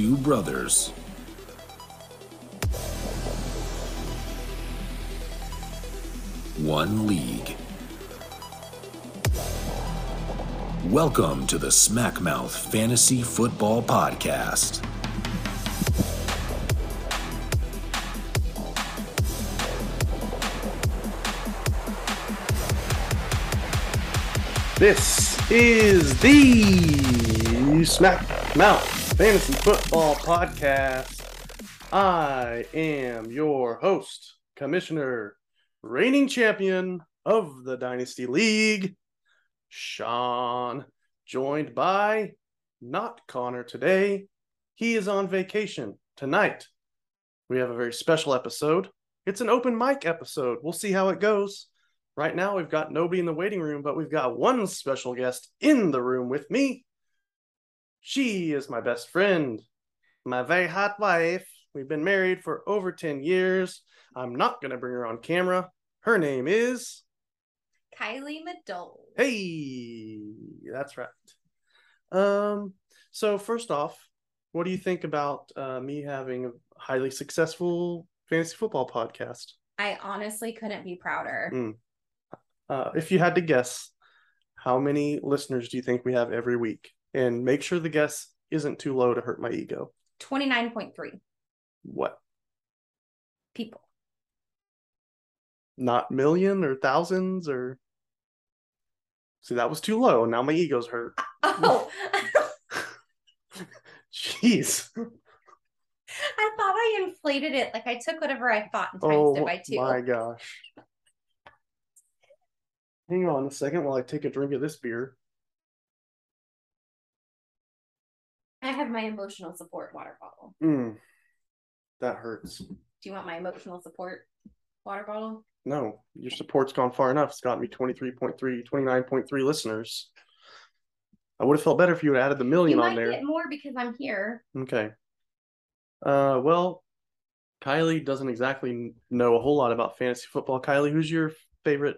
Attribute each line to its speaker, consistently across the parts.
Speaker 1: Two brothers. One league. Welcome to the Smackmouth Fantasy Football Podcast.
Speaker 2: This is the Smack Mouth Fantasy Football Podcast. I am your host, Commissioner, reigning champion of the Dynasty League, Sean, joined by not Connor today. He is on vacation tonight. We have a very special episode. It's an open mic episode. We'll see how it goes. Right now, we've got nobody in the waiting room, but we've got one special guest in the room with me. She is my best friend, my very hot wife. We've been married for over 10 years. I'm not going to bring her on camera. Her name is.
Speaker 3: Kylie Madole.
Speaker 2: Hey, that's right. Um, so first off, what do you think about uh, me having a highly successful fantasy football podcast?
Speaker 3: I honestly couldn't be prouder.
Speaker 2: Mm. Uh, if you had to guess, how many listeners do you think we have every week? And make sure the guess isn't too low to hurt my ego.
Speaker 3: 29.3
Speaker 2: What?
Speaker 3: people.
Speaker 2: Not million or thousands or. See, that was too low. Now my ego's hurt.
Speaker 3: Oh,
Speaker 2: Jeez.
Speaker 3: I thought I inflated it. Like I took whatever I thought and times
Speaker 2: Oh
Speaker 3: it by two.
Speaker 2: my gosh. Hang on a second while I take a drink of this beer.
Speaker 3: My emotional support water bottle.
Speaker 2: Mm, that hurts.
Speaker 3: Do you want my emotional support water bottle?
Speaker 2: No, your support's gone far enough. It's got me 23.3, 29.3 listeners. I would have felt better if you had added the
Speaker 3: You
Speaker 2: million
Speaker 3: might
Speaker 2: on there.
Speaker 3: get more because I'm here.
Speaker 2: Okay. Uh, well, Kylie doesn't exactly know a whole lot about fantasy football. Kylie, who's your favorite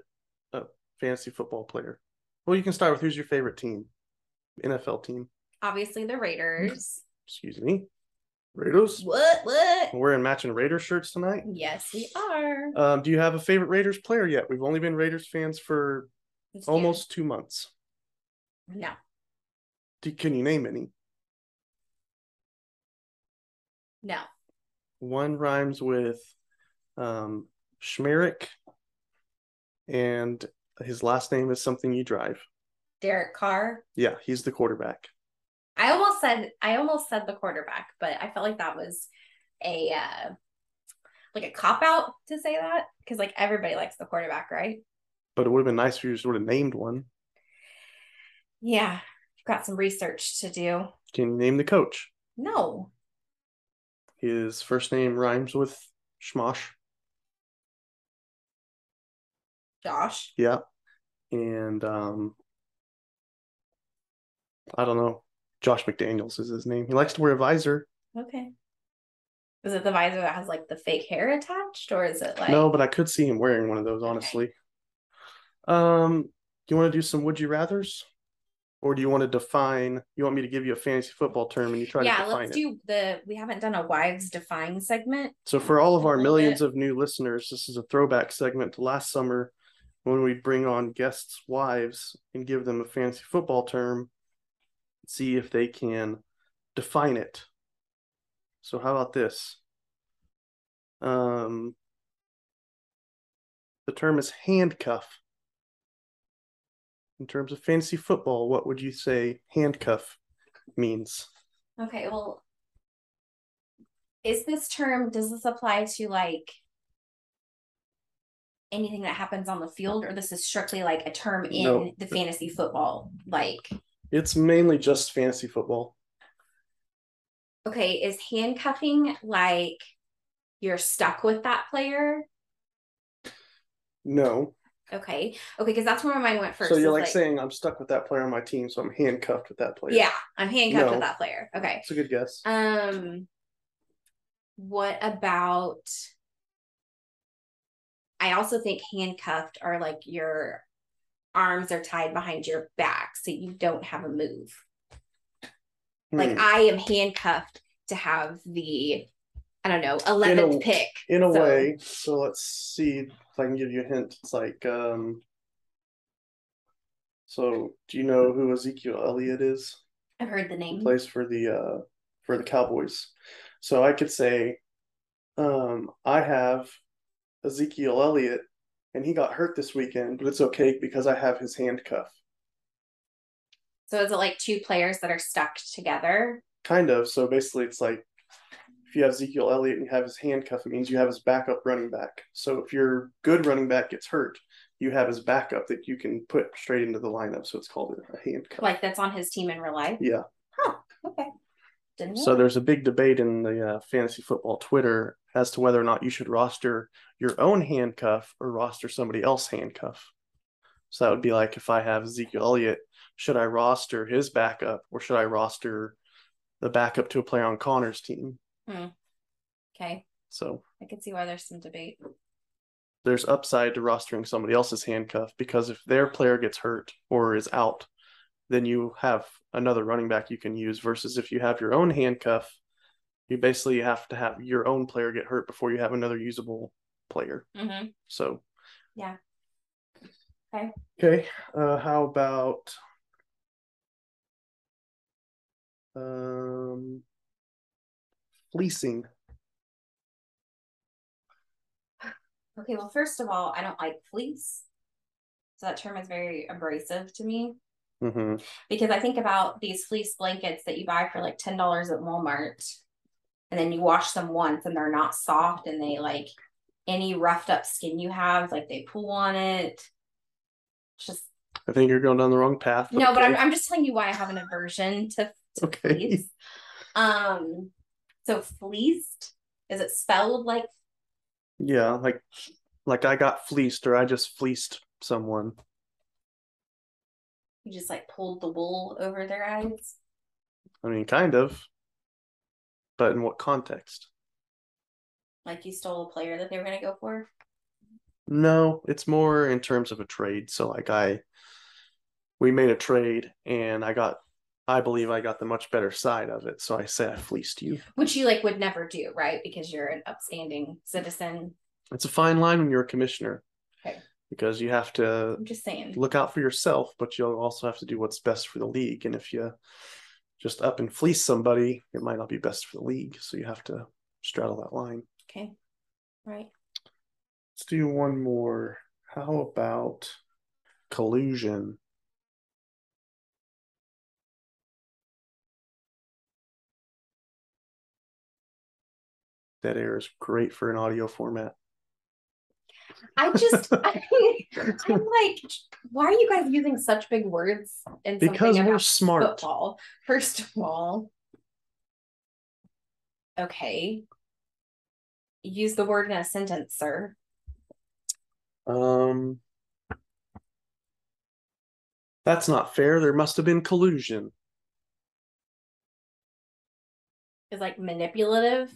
Speaker 2: uh, fantasy football player? Well, you can start with who's your favorite team, NFL team.
Speaker 3: Obviously, the Raiders.
Speaker 2: Excuse me, Raiders.
Speaker 3: what? What?
Speaker 2: We're wearing matching Raiders shirts tonight.
Speaker 3: Yes, we are.
Speaker 2: Um, do you have a favorite Raiders player yet? We've only been Raiders fans for almost two months.
Speaker 3: No.
Speaker 2: Do, can you name any?
Speaker 3: No.
Speaker 2: One rhymes with um, Schmerick, and his last name is something you drive.
Speaker 3: Derek Carr.
Speaker 2: Yeah, he's the quarterback.
Speaker 3: I almost said I almost said the quarterback, but I felt like that was a uh like a cop out to say that because like everybody likes the quarterback, right?
Speaker 2: But it would have been nice if you sort of named one.
Speaker 3: Yeah, got some research to do.
Speaker 2: Can you name the coach?
Speaker 3: No,
Speaker 2: His first name rhymes with Schmosh.
Speaker 3: Josh.
Speaker 2: Yeah. And um I don't know. Josh McDaniels is his name. He likes to wear a visor.
Speaker 3: Okay. Is it the visor that has like the fake hair attached, or is it like
Speaker 2: No, but I could see him wearing one of those, honestly. Um, do you want to do some would you rathers? Or do you want to define you want me to give you a fantasy football term and you try
Speaker 3: yeah?
Speaker 2: to define Yeah,
Speaker 3: Let's
Speaker 2: it?
Speaker 3: do the. We haven't done a wives defying segment.
Speaker 2: So for all of our millions of new listeners, this is a throwback segment to last summer when we bring on guests' wives and give them a fantasy football term, see if they can define it. So how about this? Um, the term is handcuff. In terms of fantasy football, what would you say handcuff means?
Speaker 3: Okay, well, is this term, does this apply to like anything that happens on the field, or this is strictly like a term in
Speaker 2: No.
Speaker 3: the fantasy football? Like,
Speaker 2: It's mainly just fantasy football.
Speaker 3: okay, is handcuffing like you're stuck with that player?
Speaker 2: No.
Speaker 3: Okay, okay, because that's where my mind went first.
Speaker 2: so you're
Speaker 3: is
Speaker 2: like, saying I'm stuck with that player on my team, so I'm handcuffed with that player.
Speaker 3: yeah, I'm handcuffed
Speaker 2: No.
Speaker 3: with that player. Okay.
Speaker 2: It's a good guess.
Speaker 3: Um, what about? I also think handcuffed are like your arms are tied behind your back, so you don't have a move. Like
Speaker 2: Hmm.
Speaker 3: I am handcuffed to have the I don't know, eleventh pick.
Speaker 2: In a
Speaker 3: So-
Speaker 2: way. So let's see if I can give you a hint. It's like um so do you know who Ezekiel Elliott is?
Speaker 3: I've heard the name.
Speaker 2: Plays for the uh for the Cowboys. So I could say um I have Ezekiel Elliott and he got hurt this weekend, but it's okay because I have his handcuff.
Speaker 3: So is it like two players that are stuck together?
Speaker 2: Kind of. So basically, it's like if you have Ezekiel Elliott and you have his handcuff, it means you have his backup running back. So if your good running back gets hurt, you have his backup that you can put straight into the lineup. So it's called a handcuff.
Speaker 3: Like that's on his team in real life?
Speaker 2: yeah.
Speaker 3: Huh. Okay. Didn't.
Speaker 2: So there's a big debate in the uh, fantasy football Twitter as to whether or not you should roster your own handcuff or roster somebody else handcuff. So that would be like if I have Ezekiel Elliott, should I roster his backup or should I roster the backup to a player on Connor's team?
Speaker 3: okay.
Speaker 2: So
Speaker 3: I can see why there's some debate.
Speaker 2: there's upside to rostering somebody else's handcuff because if their player gets hurt or is out, then you have another running back you can use versus if you have your own handcuff, you basically have to have your own player get hurt before you have another usable player.
Speaker 3: Mm-hmm.
Speaker 2: So
Speaker 3: Yeah. Okay.
Speaker 2: Okay. Uh how about um fleecing?
Speaker 3: Okay, well, first of all, I don't like fleece. So that term is very abrasive to me
Speaker 2: Mm-hmm.
Speaker 3: because I think about these fleece blankets that you buy for like $10 at Walmart and then you wash them once and they're not soft and they like any roughed up skin you have, like they pull on it. It's just
Speaker 2: I think you're going down the wrong path.
Speaker 3: no, but I'm. I'm just telling you why I have an aversion to, to
Speaker 2: Okay.
Speaker 3: fleece. Um, so fleeced, is it spelled like
Speaker 2: Yeah, like like I got fleeced or I just fleeced someone.
Speaker 3: You just like pulled the wool over their eyes?
Speaker 2: I mean, kind of. But in what context?
Speaker 3: Like you stole a player that they were gonna go for?
Speaker 2: No, it's more in terms of a trade. So like I we made a trade and I got I believe I got the much better side of it. So I say I fleeced you.
Speaker 3: Which you like would never do, right? Because you're an upstanding citizen.
Speaker 2: It's a fine line when you're a commissioner.
Speaker 3: Okay.
Speaker 2: Because you have to
Speaker 3: I'm just saying.
Speaker 2: look out for yourself, but you'll also have to do what's best for the league. And if you just up and fleece somebody, it might not be best for the league. So you have to straddle that line.
Speaker 3: Okay. Right.
Speaker 2: Let's do one more. How about collusion? Dead air is great for an audio format.
Speaker 3: I just I, I'm like, why are you guys using such big words in
Speaker 2: Because
Speaker 3: something
Speaker 2: we're smart.
Speaker 3: football? First of all. Okay. Use the word in a sentence, sir.
Speaker 2: Um, that's not fair. There must have been collusion.
Speaker 3: Is like manipulative.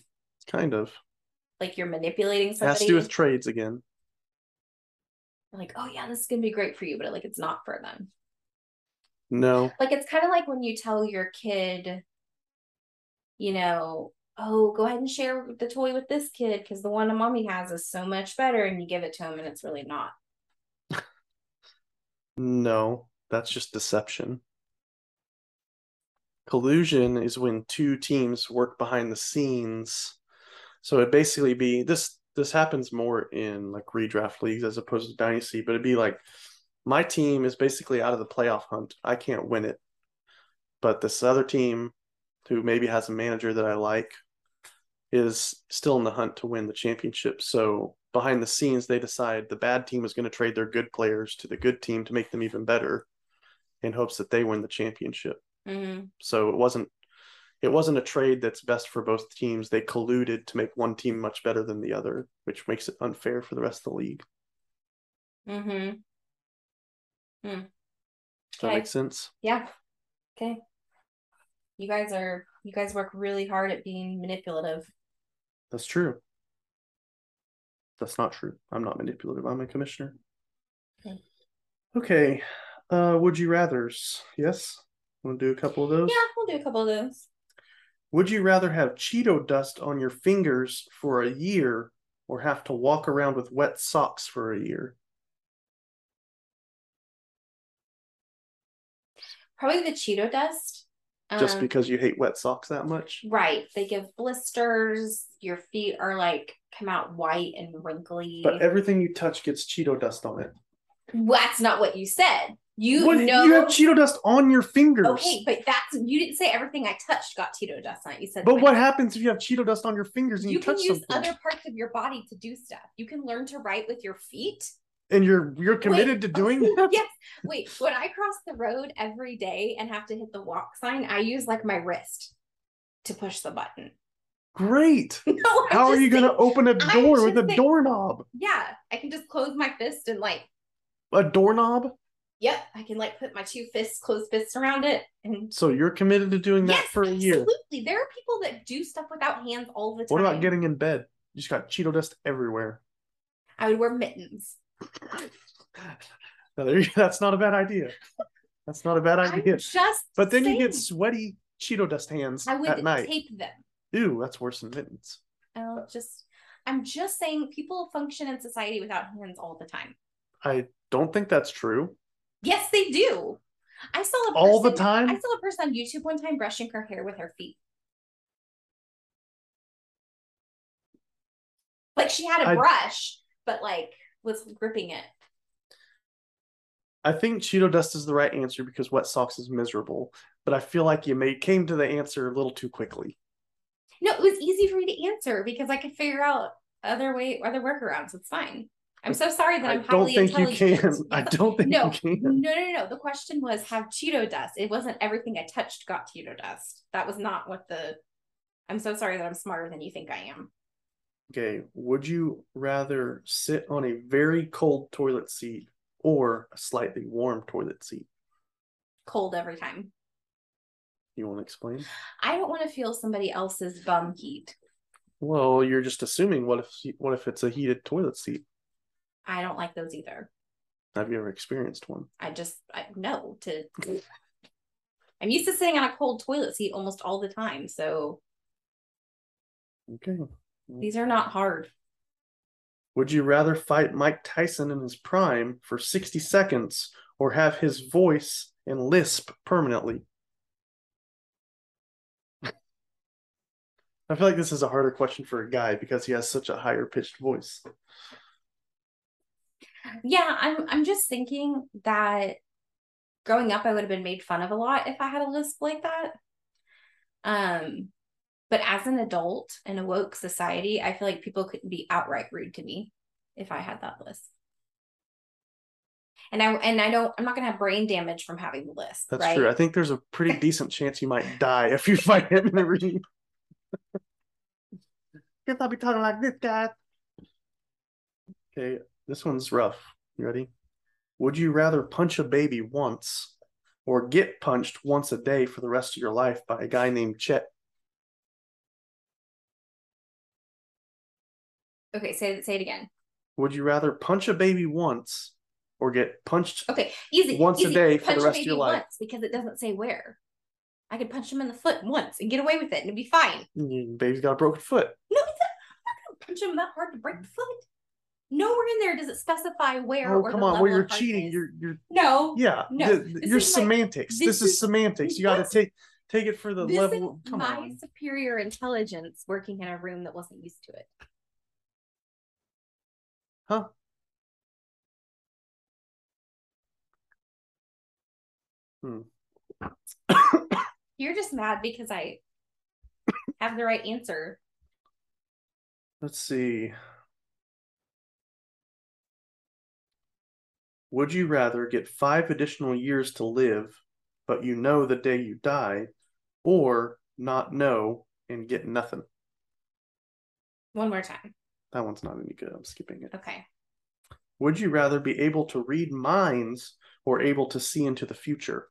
Speaker 2: Kind of.
Speaker 3: Like you're manipulating
Speaker 2: It has to do with trades again.
Speaker 3: Like, oh yeah, this is gonna be great for you, but like it's not for them.
Speaker 2: No.
Speaker 3: Like it's kind of like when you tell your kid, you know, oh, go ahead and share the toy with this kid because the one a mommy has is so much better, and you give it to him and it's really not.
Speaker 2: No, that's just deception. Collusion is when two teams work behind the scenes. So it basically be this this happens more in like redraft leagues as opposed to dynasty, but it'd be like my team is basically out of the playoff hunt. I can't win it. But this other team who maybe has a manager that I like is still in the hunt to win the championship. So behind the scenes, they decide the bad team is going to trade their good players to the good team to make them even better in hopes that they win the championship.
Speaker 3: Mm-hmm.
Speaker 2: So it wasn't it wasn't a trade that's best for both teams. They colluded to make one team much better than the other, which makes it unfair for the rest of the league.
Speaker 3: Mm-hmm.
Speaker 2: Does that
Speaker 3: Okay.
Speaker 2: make sense?
Speaker 3: Yeah. Okay. You guys are you guys work really hard at being manipulative.
Speaker 2: That's true. That's not true. I'm not manipulative. I'm a commissioner.
Speaker 3: Okay.
Speaker 2: Okay. Uh would you rather's? Yes? Want to do a couple of those?
Speaker 3: Yeah, we'll do a couple of those.
Speaker 2: Would you rather have Cheeto dust on your fingers for a year or have to walk around with wet socks for a year?
Speaker 3: Probably the Cheeto dust.
Speaker 2: Just
Speaker 3: Um,
Speaker 2: because you hate wet socks that much?
Speaker 3: Right. They give blisters. Your feet are like come out white and wrinkly.
Speaker 2: But everything you touch gets Cheeto dust on it.
Speaker 3: That's not what you said. You
Speaker 2: What-
Speaker 3: know
Speaker 2: you have Cheeto dust on your fingers.
Speaker 3: Okay, but that's you didn't say everything I touched got Cheeto dust on it. You said
Speaker 2: But what happens if you have Cheeto dust on your fingers and you,
Speaker 3: you can
Speaker 2: touch
Speaker 3: use
Speaker 2: something?
Speaker 3: other parts of your body to do stuff. You can learn to write with your feet.
Speaker 2: and you're you're committed
Speaker 3: Wait,
Speaker 2: to doing that?
Speaker 3: yes. Wait, when I cross the road every day and have to hit the walk sign, I use like my wrist to push the button.
Speaker 2: Great.
Speaker 3: No, I'm
Speaker 2: How are you going to open a door with a
Speaker 3: saying-
Speaker 2: doorknob?
Speaker 3: Yeah, I can just close my fist and like,
Speaker 2: A doorknob?
Speaker 3: Yep, I can like put my two fists, closed fists around it, and
Speaker 2: So you're committed to doing that
Speaker 3: yes,
Speaker 2: for a year.
Speaker 3: absolutely. There are people that do stuff without hands all the time.
Speaker 2: What about getting in bed? You just got Cheeto dust everywhere.
Speaker 3: I would wear mittens.
Speaker 2: There—that's not a bad idea. That's not a bad
Speaker 3: I'm
Speaker 2: idea.
Speaker 3: just
Speaker 2: But then you get sweaty Cheeto dust hands
Speaker 3: I would
Speaker 2: at night.
Speaker 3: tape them.
Speaker 2: Ew, that's worse than mittens.
Speaker 3: I'll just I'm just saying people function in society without hands all the time.
Speaker 2: I don't think that's true.
Speaker 3: Yes, they do. I saw a person,
Speaker 2: All the time?
Speaker 3: I saw a person on YouTube one time brushing her hair with her feet. Like she had a
Speaker 2: I-
Speaker 3: brush, but like was gripping it.
Speaker 2: I think Cheeto dust is the right answer because wet socks is miserable. But I feel like you may came to the answer a little too quickly.
Speaker 3: No, it was easy for me to answer because I could figure out other way other workarounds. It's fine. I'm so sorry that
Speaker 2: I
Speaker 3: I'm
Speaker 2: don't
Speaker 3: highly
Speaker 2: think you can. I don't think
Speaker 3: No,
Speaker 2: you can.
Speaker 3: No, no, no. The question was have Cheeto dust. It wasn't everything I touched got Cheeto dust. That was not what the. I'm so sorry that I'm smarter than you think I am.
Speaker 2: Okay, would you rather sit on a very cold toilet seat or a slightly warm toilet seat?
Speaker 3: Cold every time.
Speaker 2: You want to explain?
Speaker 3: I don't want to feel somebody else's bum heat.
Speaker 2: Well, you're just assuming what if what if it's a heated toilet seat?
Speaker 3: I don't like those either.
Speaker 2: Have you ever experienced one?
Speaker 3: I just I no to. I'm used to sitting on a cold toilet seat almost all the time, so
Speaker 2: Okay.
Speaker 3: these are not hard.
Speaker 2: Would you rather fight Mike Tyson in his prime for 60 seconds or have his voice and lisp permanently? I feel like this is a harder question for a guy because he has such a higher pitched voice.
Speaker 3: Yeah, I'm I'm just thinking that growing up I would have been made fun of a lot if I had a lisp like that. Um but as an adult in a woke society, I feel like people couldn't be outright rude to me if I had that lisp. And I and I don't I'm not gonna have brain damage from having the lisp.
Speaker 2: That's
Speaker 3: right?
Speaker 2: true. I think there's a pretty decent chance you might die if you fight him in a ring. Guess I'll be talking like this, guy. Okay, this one's rough. You ready? Would you rather punch a baby once or get punched once a day for the rest of your life by a guy named Chet?
Speaker 3: Okay, say say it again.
Speaker 2: Would you rather punch a baby once or get punched?
Speaker 3: Okay, easy.
Speaker 2: Once a day for the rest of your life.
Speaker 3: once because it doesn't say where. I could punch him in the foot once and get away with it and it'd be fine.
Speaker 2: Mm, Baby's got a broken foot.
Speaker 3: No, I'm not gonna punch him that hard to break the foot. Nowhere in there does it specify where.
Speaker 2: Oh,
Speaker 3: or
Speaker 2: come on. Well, you're cheating.
Speaker 3: hardness.
Speaker 2: You're you're
Speaker 3: no.
Speaker 2: yeah.
Speaker 3: No,
Speaker 2: the-
Speaker 3: this
Speaker 2: you're
Speaker 3: is
Speaker 2: semantics.
Speaker 3: this
Speaker 2: This, is,
Speaker 3: is-
Speaker 2: semantics. You got to take take it for the
Speaker 3: This
Speaker 2: level.
Speaker 3: is
Speaker 2: Come
Speaker 3: my
Speaker 2: on.
Speaker 3: superior intelligence working in a room that wasn't used to it.
Speaker 2: Huh? Hmm.
Speaker 3: You're just mad because I have the right answer.
Speaker 2: Let's see. Would you rather get five additional years to live, but you know the day you die, or not know and get nothing?
Speaker 3: One more time.
Speaker 2: That one's not any good. I'm skipping it.
Speaker 3: Okay.
Speaker 2: Would you rather be able to read minds or able to see into the future?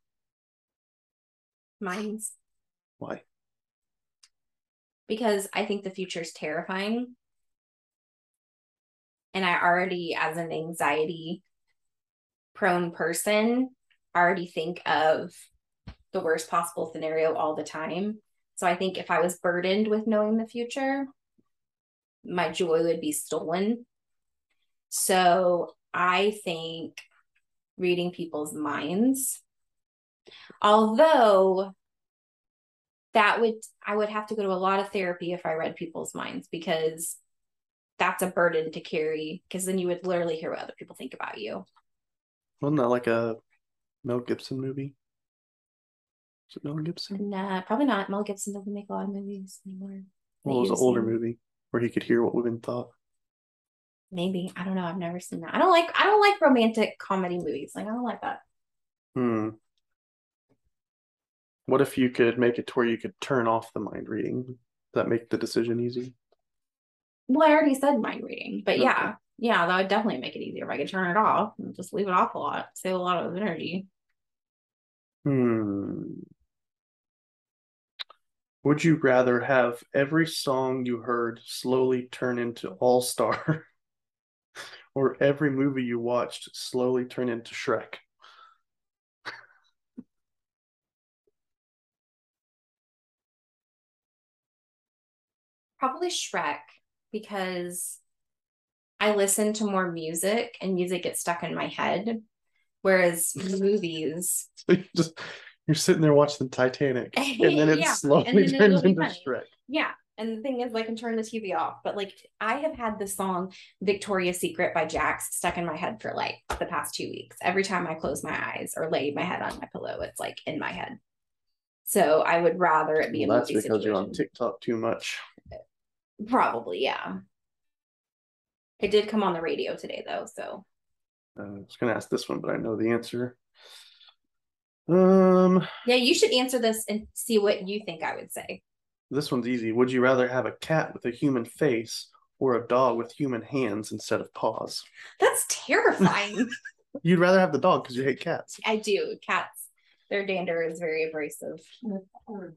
Speaker 3: Minds.
Speaker 2: Why?
Speaker 3: because I think the future is terrifying. And I already, as an anxiety prone person, I already think of the worst possible scenario all the time. So I think if I was burdened with knowing the future, my joy would be stolen. So I think reading people's minds, although that would, I would have to go to a lot of therapy if I read people's minds because that's a burden to carry because then you would literally hear what other people think about you.
Speaker 2: Wasn't that like a Mel Gibson movie? Is it Mel Gibson?
Speaker 3: Nah, probably not. Mel Gibson doesn't make a lot of movies anymore.
Speaker 2: Well, it was an older movie where he could hear what women thought.
Speaker 3: Maybe I don't know. I've never seen that. I don't like. I don't like romantic comedy movies. Like I don't like that.
Speaker 2: Hmm. What if you could make it to where you could turn off the mind reading? Does that make the decision easy?
Speaker 3: Well, I already said mind reading, but
Speaker 2: Okay.
Speaker 3: yeah, yeah, that would definitely make it easier if I could turn it off and just leave it off a lot, save a lot of energy.
Speaker 2: Hmm. Would you rather have every song you heard slowly turn into All Star, or every movie you watched slowly turn into Shrek?
Speaker 3: Probably Shrek because I listen to more music and music gets stuck in my head, whereas movies,
Speaker 2: So you just you're sitting there watching the Titanic, and then it
Speaker 3: Yeah,
Speaker 2: slowly
Speaker 3: then
Speaker 2: turns into. Shrek.
Speaker 3: yeah. And the thing is, I can turn the TV off, but like I have had the song Victoria's Secret by Jax stuck in my head for like the past two weeks. Every time I close my eyes or lay my head on my pillow, it's like in my head. So I would rather it be a
Speaker 2: Well, that's
Speaker 3: movie
Speaker 2: because you're on. TikTok too much.
Speaker 3: Probably, yeah. It did come on the radio today though, so
Speaker 2: Uh, I was gonna ask this one, but I know the answer. Um,
Speaker 3: yeah, you should answer this and see what you think I would say.
Speaker 2: this one's easy. Would you rather have a cat with a human face or a dog with human hands instead of paws?
Speaker 3: That's terrifying.
Speaker 2: You'd rather have the dog because you hate cats.
Speaker 3: I do. Cats, their dander is very abrasive.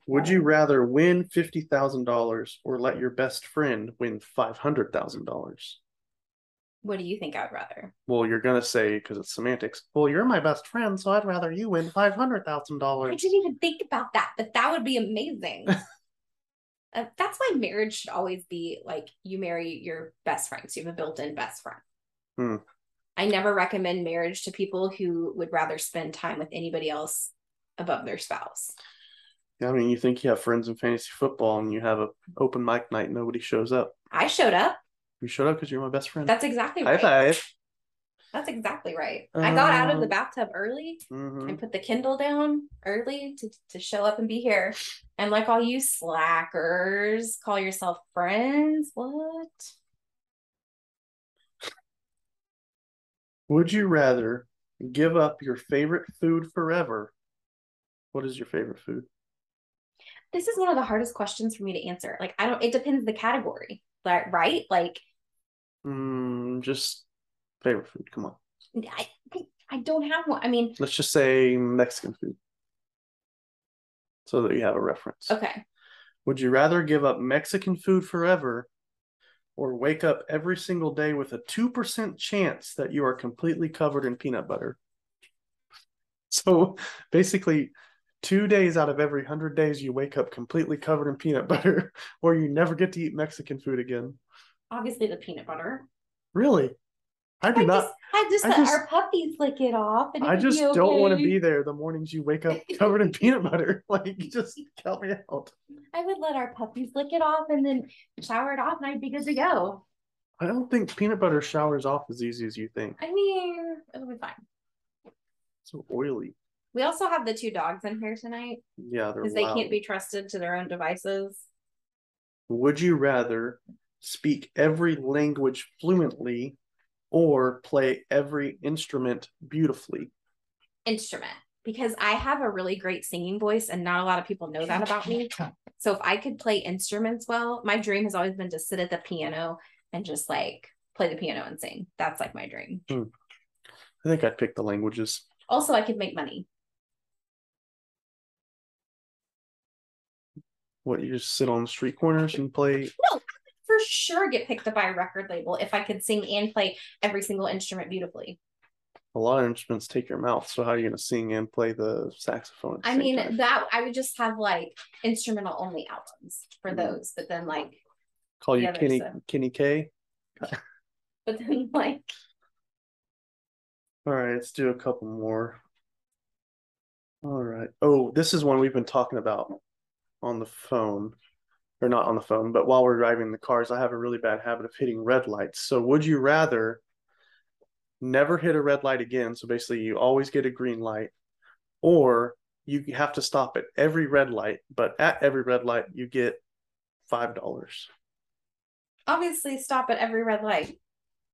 Speaker 2: Would you rather win fifty thousand dollars or let your best friend win five hundred thousand dollars?
Speaker 3: What do you think I would rather?
Speaker 2: Well, you're gonna say because it's semantics. Well, you're my best friend, so I'd rather you win five hundred thousand dollars.
Speaker 3: I didn't even think about that, but that would be amazing. Uh, that's why marriage should always be like you marry your best friend. So you have a built-in best friend.
Speaker 2: Hmm.
Speaker 3: I never recommend marriage to people who would rather spend time with anybody else above their spouse.
Speaker 2: Yeah, I mean, you think you have friends in fantasy football and you have a open mic night, nobody shows up.
Speaker 3: I showed up.
Speaker 2: You showed up because you're my best friend.
Speaker 3: That's exactly
Speaker 2: High
Speaker 3: right.
Speaker 2: five.
Speaker 3: That's exactly right. I got out of the
Speaker 2: Um,
Speaker 3: bathtub early
Speaker 2: Mhm.
Speaker 3: and put the Kindle down early to, to show up and be here. And like all you slackers, call yourself friends. What?
Speaker 2: Would you rather give up your favorite food forever? What is your favorite food?
Speaker 3: This is one of the hardest questions for me to answer. Like, I don't, it depends the category, but right? Like,
Speaker 2: Mm, just favorite food. Come on.
Speaker 3: I, I don't have one. I mean,
Speaker 2: Let's just say Mexican food. So that you have a reference.
Speaker 3: okay.
Speaker 2: Would you rather give up Mexican food forever or wake up every single day with a 2% chance that you are completely covered in peanut butter? So basically, two days out of every 100 days, you wake up completely covered in peanut butter or you never get to eat Mexican food again.
Speaker 3: Obviously, the peanut butter.
Speaker 2: Really? I do
Speaker 3: I
Speaker 2: not.
Speaker 3: just, I just
Speaker 2: I
Speaker 3: let
Speaker 2: just-
Speaker 3: our puppies lick it off. And
Speaker 2: I just don't want to be there the mornings you wake up covered in peanut butter. Like, just help me out.
Speaker 3: I would let our puppies lick it off and then shower it off, and I'd be good to go.
Speaker 2: I don't think peanut butter showers off as easy as you think.
Speaker 3: I mean, it'll be fine.
Speaker 2: So oily.
Speaker 3: We also have the two dogs in here tonight
Speaker 2: Yeah, they're
Speaker 3: because they can't be trusted to their own devices.
Speaker 2: Would you rather speak every language fluently or play every instrument beautifully?
Speaker 3: Instrument because I have a really great singing voice, and not a lot of people know that about me. So if I could play instruments well, my dream has always been to sit at the piano and just like play the piano and sing. That's like my dream. Hmm.
Speaker 2: I think I'd pick the languages.
Speaker 3: Also, I could make money.
Speaker 2: What, you just sit on street corners and play?
Speaker 3: For sure, get picked up by a record label if I could sing and play every single instrument beautifully.
Speaker 2: A lot of instruments take your mouth. So how are you gonna sing and play the saxophone? the
Speaker 3: I mean,
Speaker 2: time?
Speaker 3: that I would just have like instrumental only albums for
Speaker 2: Mhm.
Speaker 3: those, but then like,
Speaker 2: call you
Speaker 3: the other
Speaker 2: Kenny
Speaker 3: stuff.
Speaker 2: Kenny K.
Speaker 3: but then like,
Speaker 2: All right, let's do a couple more. All right. Oh, this is one we've been talking about on the phone, or not on the phone, but while we're driving the cars, I have a really bad habit of hitting red lights. So, would you rather never hit a red light again? So, basically, you always get a green light, or you have to stop at every red light, but at every red light, you get $5.
Speaker 3: obviously stop at every red light.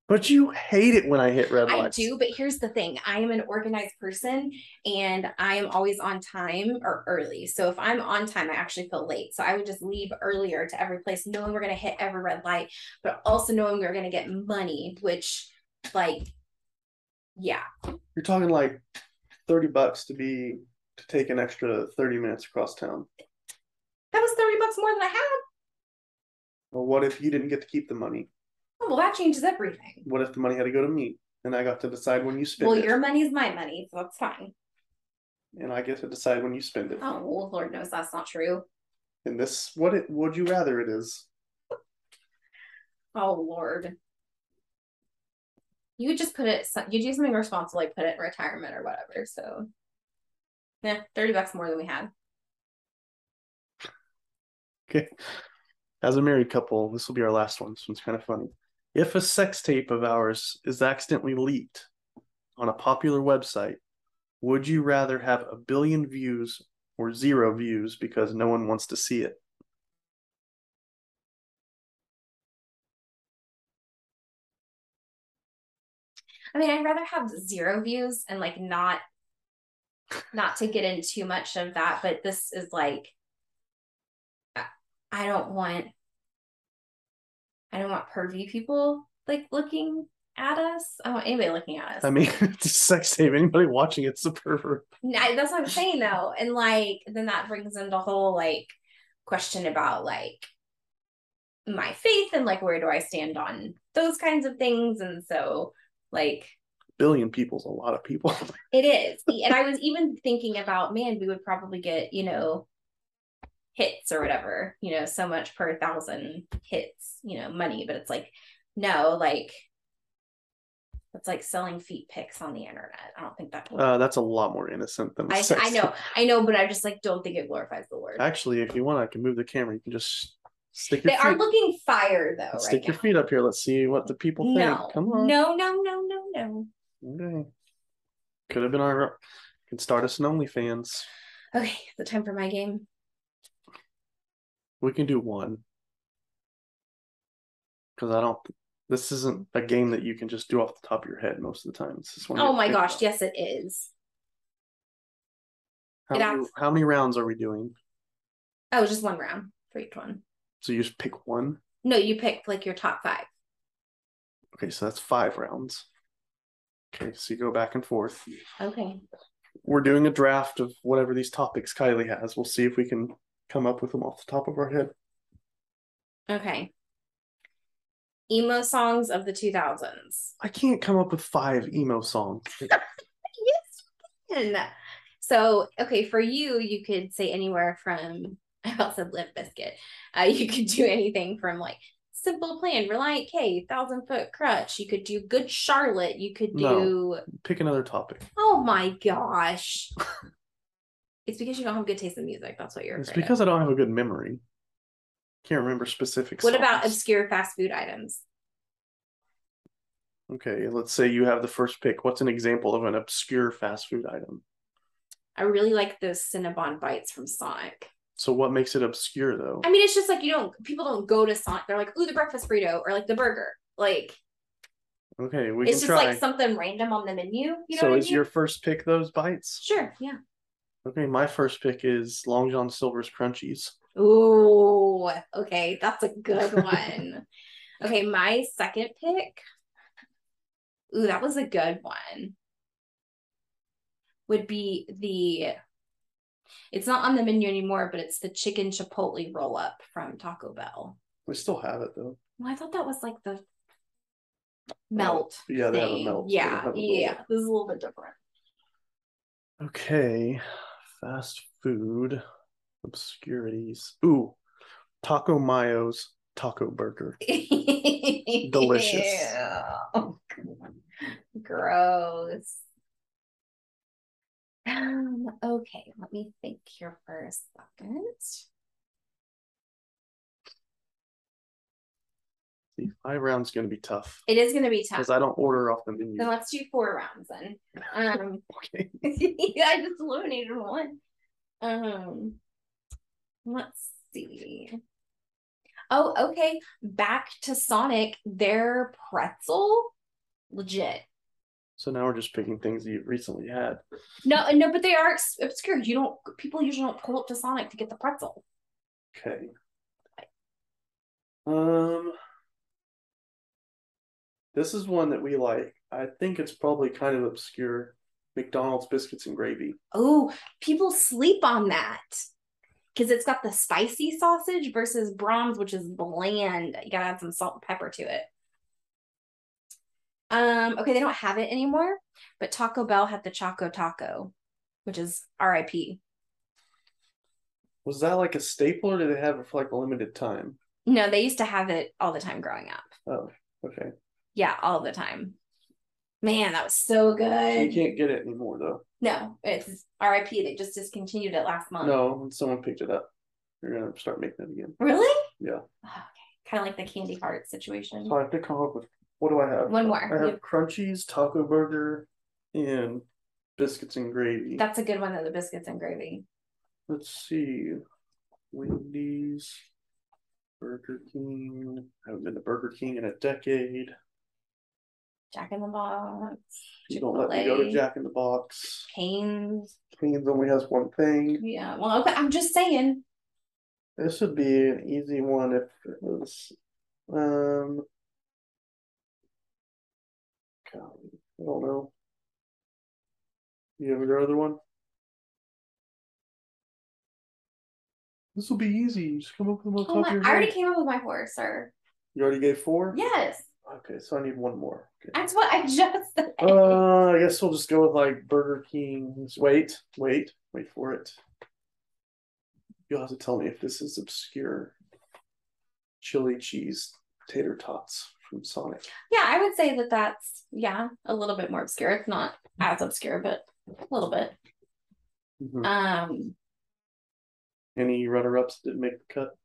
Speaker 2: But you hate it when I hit red
Speaker 3: light.
Speaker 2: I
Speaker 3: do, but here's the thing I am an organized person and I am always on time or early. So if I'm on time, I actually feel late. So I would just leave earlier to every place, knowing we're going to hit every red light, but also knowing we're going to get money, which, like, yeah.
Speaker 2: You're talking like 30 bucks to be to take an extra 30 minutes across town.
Speaker 3: That was 30 bucks more than I had.
Speaker 2: Well, what if you didn't get to keep the money?
Speaker 3: Oh, well, that changes everything.
Speaker 2: What if the money had to go to me and I got to decide when you spend
Speaker 3: Well,
Speaker 2: it?
Speaker 3: Well, your money's my money, so that's fine.
Speaker 2: And I get to decide when you spend it.
Speaker 3: Oh, well, Lord knows that's not true.
Speaker 2: And this, what it would you rather it is?
Speaker 3: Oh, Lord. You would just put it, you do something responsible, like put it in retirement or whatever. So, yeah, 30 bucks more than we had.
Speaker 2: Okay. As a married couple, this will be our last one. This one's kind of funny. If a sex tape of ours is accidentally leaked on a popular website, would you rather have a billion views or zero views because no one wants to see it?
Speaker 3: I mean, I'd rather have zero views and like not not to get in too much of that, but this is like I- don't want I don't want pervy people like looking at us. I don't want anybody looking at us.
Speaker 2: I mean, it's a sex tape. Anybody watching it's a pervert.
Speaker 3: I, that's what I'm saying though. And like then that brings into the whole like question about like my faith and like where do I stand on those kinds of things. And so like
Speaker 2: Billion people's a lot of people.
Speaker 3: it is. And I was even thinking about man, we would probably get, you know, hits or whatever, you know, so much per thousand hits, you know, money. But it's like, no, like it's like selling feet pics on the internet. I don't think that
Speaker 2: Uh, that's a lot more innocent than
Speaker 3: I, I know. I know, but I just like don't think it glorifies the word.
Speaker 2: Actually, if you want, I can move the camera. You can just stick your
Speaker 3: They are looking fire though,
Speaker 2: stick
Speaker 3: right
Speaker 2: your
Speaker 3: now.
Speaker 2: feet up here. Let's see what the people think.
Speaker 3: No,
Speaker 2: Come on.
Speaker 3: no, no, no, no, no.
Speaker 2: Okay. Could have been our. Can start us an OnlyFans.
Speaker 3: Okay, the time for my game.
Speaker 2: We can do one. Because I don't. This isn't a game that you can just do off the top of your head most of the time. This is one
Speaker 3: Oh my gosh,
Speaker 2: about.
Speaker 3: yes, it is.
Speaker 2: How
Speaker 3: it
Speaker 2: many,
Speaker 3: acts-
Speaker 2: how many rounds are we doing?
Speaker 3: Oh, just one round for each one.
Speaker 2: So you just pick one.
Speaker 3: No, you pick like your top five.
Speaker 2: Okay, so that's five rounds. Okay, so you go back and forth.
Speaker 3: Okay.
Speaker 2: We're doing a draft of whatever these topics Kylie has. We'll see if we can come up with them off the top of our head.
Speaker 3: Okay. Emo songs of the 2000s.
Speaker 2: I can't come up with five emo songs.
Speaker 3: Yes, you can. So, okay, for you, you could say anywhere from, I also said Limp Bizkit. Uh, you could do anything from like Simple Plan, Relient K, Thousand Foot Krutch. You could do Good Charlotte. You could do,
Speaker 2: No. Pick another topic.
Speaker 3: oh my gosh. it's because you don't have good taste in music. That's what you're
Speaker 2: It's because
Speaker 3: of.
Speaker 2: I don't have a good memory. Can't remember specific
Speaker 3: What about obscure fast food items?
Speaker 2: Okay, let's say you have the first pick. What's an example of an obscure fast food item?
Speaker 3: I really like those Cinnabon bites from Sonic.
Speaker 2: So what makes it obscure though?
Speaker 3: I mean, it's just like you don't people don't go to Sonic. They're like, ooh, the breakfast burrito or like the burger. Like
Speaker 2: Okay, we
Speaker 3: it's just
Speaker 2: try.
Speaker 3: like something random on the menu. You know
Speaker 2: so
Speaker 3: what I
Speaker 2: is
Speaker 3: mean?
Speaker 2: your first pick those bites?
Speaker 3: Sure, yeah.
Speaker 2: Okay, my first pick is Long John Silver's Crunchies.
Speaker 3: Ooh, okay, that's a good one. okay, my second pick. Ooh, that was a good one. Would be the it's not on the menu anymore, but it's the chicken chipotle roll up from Taco Bell.
Speaker 2: We still have it though.
Speaker 3: Well, I thought that was like the oh, melt.
Speaker 2: Yeah, they have a melt.
Speaker 3: Yeah, yeah. This is a little bit different.
Speaker 2: Okay, fast food obscurities. Ooh, Taco Mayo's Taco Burger. Delicious.
Speaker 3: Ew. Gross. Um, okay, let me think here for a second.
Speaker 2: See, five rounds gonna be tough
Speaker 3: It is gonna be tough.
Speaker 2: because I don't order off the menu.
Speaker 3: Then let's do four rounds then. Um
Speaker 2: Okay.
Speaker 3: I just eliminated one. Um let's see. Oh, okay. Back to Sonic, their pretzel. Legit.
Speaker 2: So now we're just picking things you recently had.
Speaker 3: No, no, but they are obscure. You don't people usually don't pull up to Sonic to get the pretzel.
Speaker 2: Okay. Um, this is one that we like. I think it's probably kind of obscure. McDonald's biscuits and gravy.
Speaker 3: Oh, people sleep on that. Because it's got the spicy sausage versus Braum's, which is bland. You gotta add some salt and pepper to it. Um, okay, they don't have it anymore, but Taco Bell had the Choco Taco, which is RIP.
Speaker 2: Was that like a staple or did they have it for like a limited time?
Speaker 3: No, they used to have it all the time growing up.
Speaker 2: Oh, okay.
Speaker 3: Yeah, all the time. Man, that was so good.
Speaker 2: You can't get it anymore though.
Speaker 3: No, it's RIP. They just discontinued it last month.
Speaker 2: No, someone picked it up. They're gonna start making it again.
Speaker 3: Really?
Speaker 2: Yeah.
Speaker 3: Oh, okay. Kind of like the candy heart situation.
Speaker 2: So I have to come up with what do I have?
Speaker 3: One more.
Speaker 2: I have crunchies, taco burger, and biscuits and gravy.
Speaker 3: That's a good one though, the biscuits and gravy.
Speaker 2: Let's see. Wendy's, Burger King. I haven't been to Burger King in a decade.
Speaker 3: Jack in the Box.
Speaker 2: You don't let me go to Jack in the Box.
Speaker 3: Canes.
Speaker 2: Cane's only has one thing.
Speaker 3: Yeah. Well, okay. I'm just saying.
Speaker 2: This would be an easy one if it was um God, I don't know. You have your other one? This will be easy. Just come up with them on
Speaker 3: Oh
Speaker 2: top
Speaker 3: my,
Speaker 2: of your
Speaker 3: I already came up with my four, sir.
Speaker 2: You already gave four?
Speaker 3: Yes.
Speaker 2: Okay, so I need one more. Okay.
Speaker 3: That's what I just said.
Speaker 2: Uh, I guess we'll just go with like Burger King's. Wait, wait, wait for it. You'll have to tell me if this is obscure. Chili cheese tater tots from Sonic.
Speaker 3: yeah, I would say that that's, yeah, a little bit more obscure. It's not as obscure, but a little bit.
Speaker 2: Mhm.
Speaker 3: Um,
Speaker 2: Any runner ups didn't make the cut?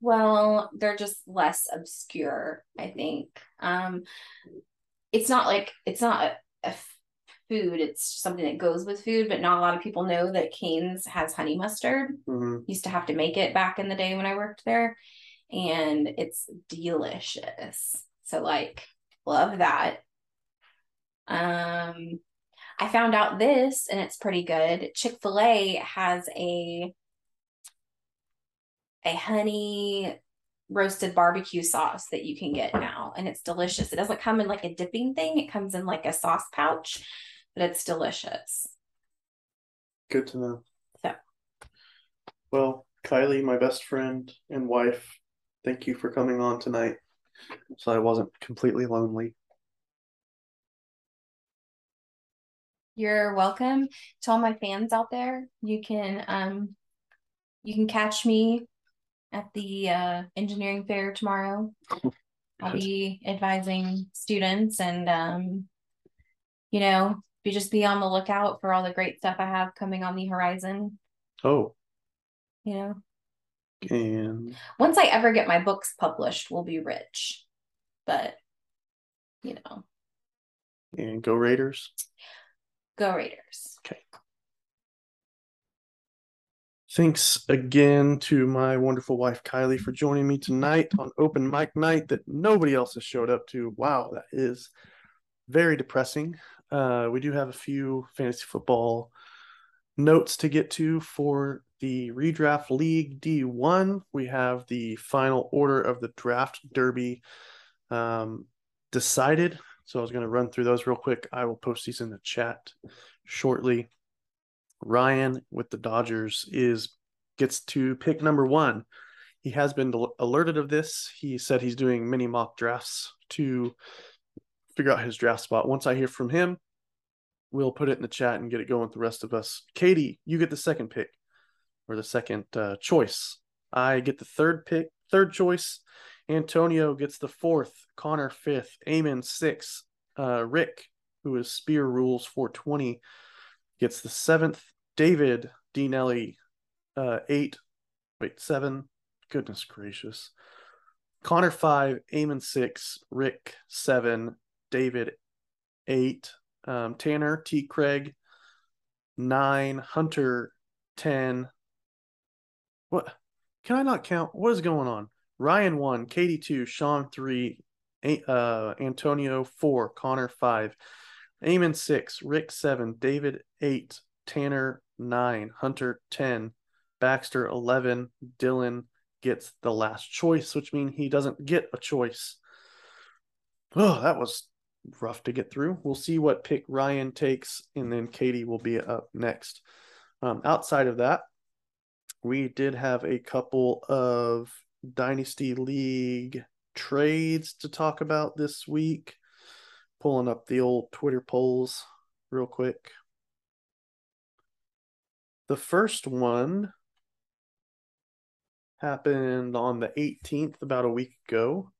Speaker 3: Well, they're just less obscure, I think. Um, it's not like it's not a food, it's something that goes with food, but not a lot of people know that Cane's has honey mustard.
Speaker 2: hmm
Speaker 3: Used to have to make it back in the day when I worked there, and it's delicious. So like love that. Um I found out this and it's pretty good. Chick-fil-A has a a honey roasted barbecue sauce that you can get now and it's delicious. It doesn't come in like a dipping thing, it comes in like a sauce pouch, but it's delicious.
Speaker 2: Good to know.
Speaker 3: So.
Speaker 2: Well, Kylie, my best friend and wife, thank you for coming on tonight. So I wasn't completely lonely.
Speaker 3: You're welcome to all my fans out there. You can um you can catch me at the uh engineering fair tomorrow. I'll be advising students and um you know, you just be on the lookout for all the great stuff I have coming on the horizon,
Speaker 2: Oh,
Speaker 3: you know.
Speaker 2: and
Speaker 3: Once I ever get my books published, we'll be rich. But you know,
Speaker 2: and go Raiders.
Speaker 3: go Raiders.
Speaker 2: Thanks again to my wonderful wife Kylie for joining me tonight on open mic night that nobody else has showed up to. Wow, that is very depressing. Uh, we do have a few fantasy football notes to get to for the redraft league D1. We have the final order of the draft derby um, decided. So I was going to run through those real quick. I will post these in the chat shortly. Ryan with the Dodgers is gets to pick number one. he has been alerted of this. He said he's doing mini mock drafts to figure out his draft spot. Once I hear from him, we'll put it in the chat and get it going with the rest of us. Katie, you get the second pick or the second uh, choice. I get the third pick, third choice. Antonio gets the fourth. Connor fifth. Eamon sixth, Uh, Rick, who is Spear Rules 420, gets the seventh. David D. Nelly, uh, eight. Wait, seven. Goodness gracious. Connor five. Eamon six. Rick seven. David eight. Um, Tanner T. Craig nine. Hunter ten. What? Can I not count? What is going on? Ryan one, Katie two, Sean three, uh, Antonio four, Connor five, Eamon six, Rick seven, David eight, Tanner nine, Hunter ten, Baxter eleven, Dylan gets the last choice, which means he doesn't get a choice. Oh, that was rough to get through. We'll see what pick Ryan takes, and then Katie will be up next. Um, outside of that, we did have a couple of Dynasty League trades to talk about this week. Pulling up the old Twitter polls real quick. The first one happened on the 18th, about a week ago.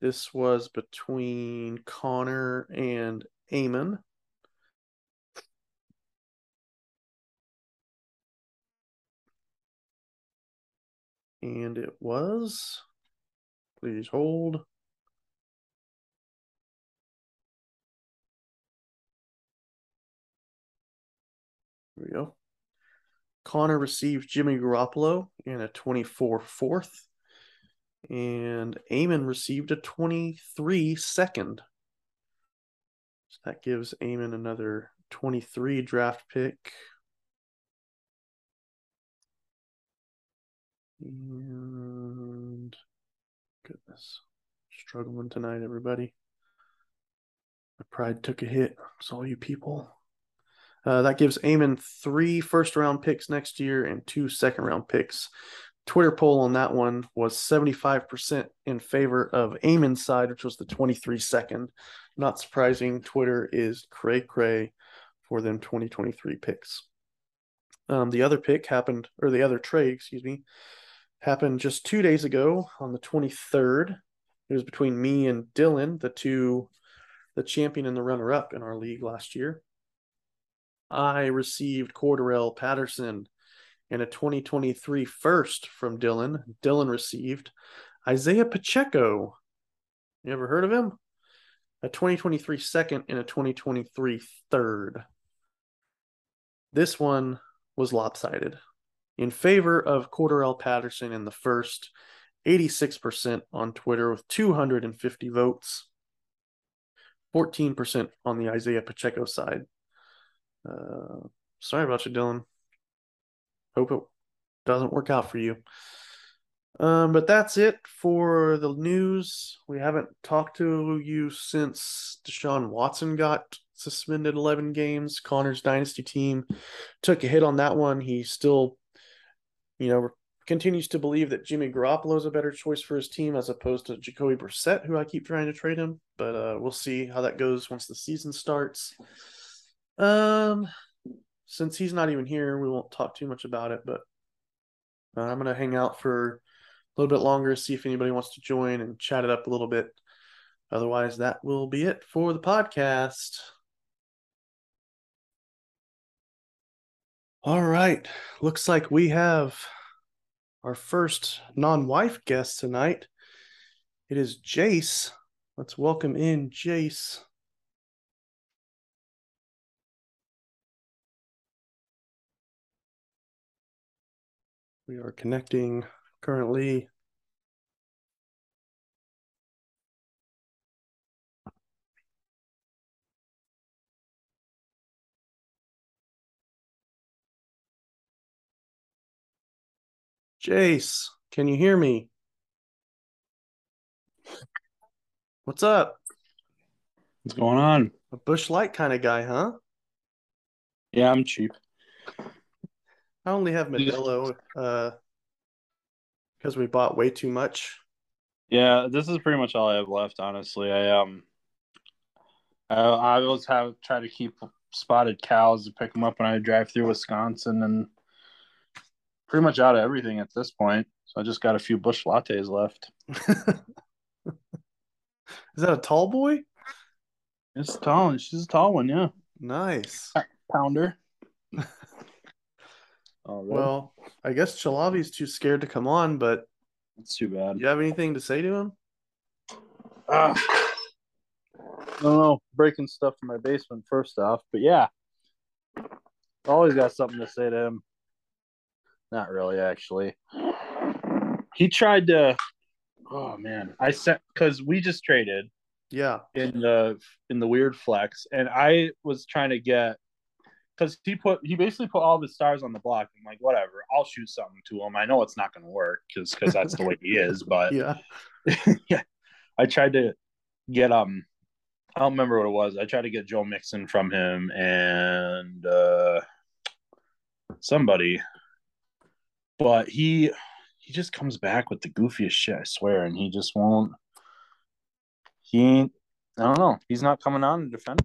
Speaker 2: This was between Connor and Eamon. And it was, please hold. Here we go. Connor received Jimmy Garoppolo in a 24 fourth, and Eamon received a 23 second. So that gives Eamon another 23 draft pick. And goodness, struggling tonight, everybody. My pride took a hit. It's all you people. Uh, that gives Eamon three first round picks next year and two second round picks. Twitter poll on that one was 75% in favor of Eamon's side, which was the 23 second. Not surprising. Twitter is cray cray for them 2023 picks. Um, the other pick happened, or the other trade, excuse me, happened just two days ago on the 23rd. It was between me and Dylan, the two, the champion and the runner up in our league last year. I received Cordarrelle Patterson and a 2023 first from Dylan. Dylan received Isaiah Pacheco. You ever heard of him? A 2023 second and a 2023 third. This one was lopsided in favor of Cordarrelle Patterson in the first, 86% on Twitter with 250 votes, 14% on the Isaiah Pacheco side. Uh, sorry about you, Dylan. Hope it doesn't work out for you. Um, but that's it for the news. We haven't talked to you since Deshaun Watson got suspended 11 games. Connor's dynasty team took a hit on that one. He still you know, continues to believe that Jimmy Garoppolo is a better choice for his team as opposed to Jacoby Brissett, who I keep trying to trade him. But uh, we'll see how that goes once the season starts. Um, since he's not even here, we won't talk too much about it. But uh, I'm gonna hang out for a little bit longer, see if anybody wants to join and chat it up a little bit. Otherwise, that will be it for the podcast. All right. Looks like we have our first non wife guest tonight. It is Jace. Let's welcome in Jace. We are connecting currently. Jace, can you hear me? What's up?
Speaker 4: What's going on?
Speaker 2: A Busch Light kind of guy, huh?
Speaker 4: Yeah, I'm cheap.
Speaker 2: I only have Modelo uh, Because we bought way too much.
Speaker 4: Yeah, this is pretty much all I have left. Honestly, I um, I, I always have try to keep spotted cows to pick them up when I drive through Wisconsin, and pretty much out of everything at this point. So I just got a few Busch lattes left.
Speaker 2: Is that a tall boy?
Speaker 4: It's tall. She's a tall one, yeah.
Speaker 2: Nice.
Speaker 4: Pounder. oh, really?
Speaker 2: Well, I guess Chalavi's too scared to come on, but
Speaker 4: it's too bad.
Speaker 2: you have anything to say to him?
Speaker 4: Ah. I don't know, breaking stuff in my basement first off, but yeah, always got something to say to him. Not really, actually. He tried to. Oh man, I sent because we just traded
Speaker 2: Yeah.
Speaker 4: in the in the weird flex, and I was trying to get because he put he basically put all the stars on the block. I'm like, whatever, I'll shoot something to him. I know it's not going to work because because that's the way he is, but
Speaker 2: Yeah.
Speaker 4: yeah, I tried to get um, I don't remember what it was. I tried to get Joe Mixon from him and uh somebody, but he he just comes back with the goofiest shit. I swear, and he just won't. He ain't. I don't know. He's not coming on to defend.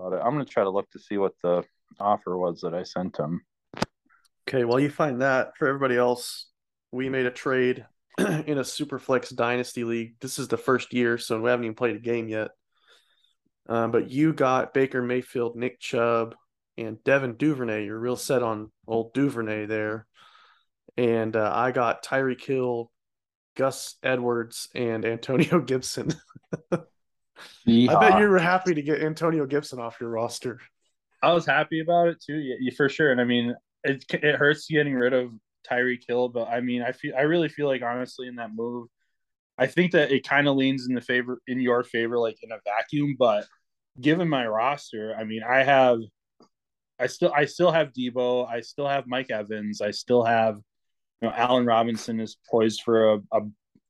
Speaker 4: About it. I'm gonna try to look to see what the offer was that I sent him.
Speaker 2: Okay, while you find that, for everybody else, we made a trade in a Superflex Dynasty League. This is the first year, so we haven't even played a game yet. Um, but you got Baker Mayfield, Nick Chubb, and Devin Duvernay. You're real set on old Duvernay there. And uh, I got Tyreek Hill, Gus Edwards, and Antonio Gibson. I bet you were happy to get Antonio Gibson off your roster.
Speaker 4: I was happy about it too, yeah, yeah, for sure. And I mean, it it hurts getting rid of Tyreek Hill, but I mean, I feel I really feel like honestly in that move, I think that it kind of leans in the favor in your favor, like in a vacuum. But given my roster, I mean, I have, I still I still have Deebo, I still have Mike Evans, I still have, you know, Allen Robinson is poised for a, a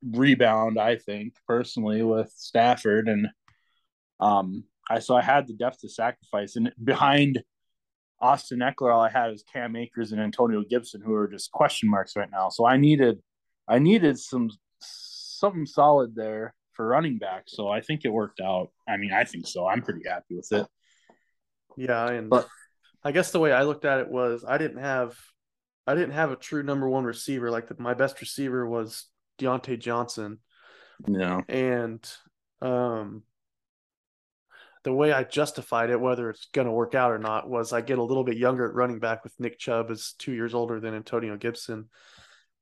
Speaker 4: rebound. I think personally with Stafford and, um, I so I had the depth to sacrifice, and behind Austin Ekeler, all I had was Cam Akers and Antonio Gibson, who are just question marks right now. So I needed, I needed some something solid there for running back. So I think it worked out. I mean, I think so. I'm pretty happy with it.
Speaker 2: Yeah, and
Speaker 4: But-
Speaker 2: I guess the way I looked at it was I didn't have I didn't have a true number one receiver. Like the, my best receiver was Diontae Johnson,
Speaker 4: know,
Speaker 2: and um, the way I justified it, whether it's going to work out or not, was I get a little bit younger at running back with Nick Chubb is two years older than Antonio Gibson,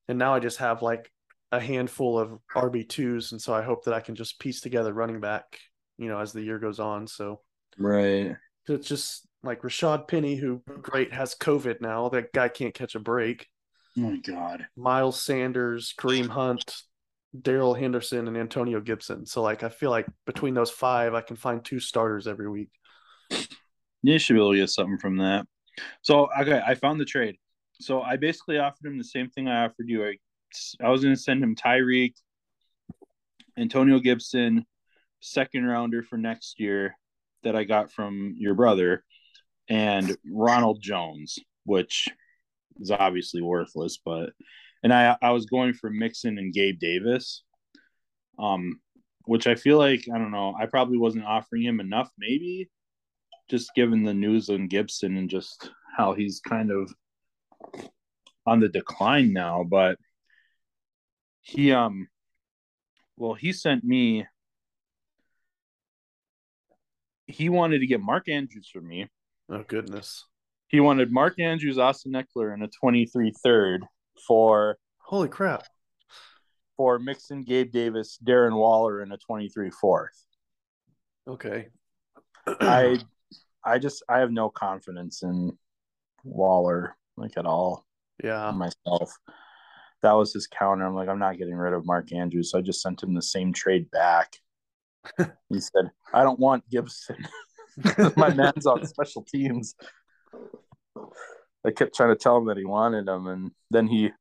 Speaker 2: and now I just have like a handful of RB twos, and so I hope that I can just piece together running back, you know, as the year goes on. So
Speaker 4: right?
Speaker 2: it's just like Rashad Penny, who great has COVID now. That guy can't catch a break.
Speaker 4: Oh my god.
Speaker 2: Miles Sanders, Kareem Hunt, Darrell Henderson, and Antonio Gibson. So like I feel like between those five, I can find two starters every week.
Speaker 4: You should be able to get something from that. So okay, I found the trade. So I basically offered him the same thing I offered you. I, I was going to send him Tyreek, Antonio Gibson, second rounder for next year that I got from your brother, and Ronald Jones, which is obviously worthless, but and I I was going for Mixon and Gabe Davis, um, which I feel like I don't know. I probably wasn't offering him enough, maybe just given the news on Gibson and just how he's kind of on the decline now, but he um well he sent me he wanted to get Mark Andrews for me.
Speaker 2: Oh goodness.
Speaker 4: He wanted Mark Andrews, Austin Ekeler, and a 23 third for
Speaker 2: Holy crap.
Speaker 4: for Mixon, Gabe Davis, Darren Waller, and a 23 fourth.
Speaker 2: Okay.
Speaker 4: I I just I have no confidence in Waller like at all.
Speaker 2: yeah.
Speaker 4: myself. That was his counter. I'm like, I'm not getting rid of Mark Andrews. So I just sent him the same trade back. he said, I don't want Gibson. My man's on special teams. I kept trying to tell him that he wanted him, and then he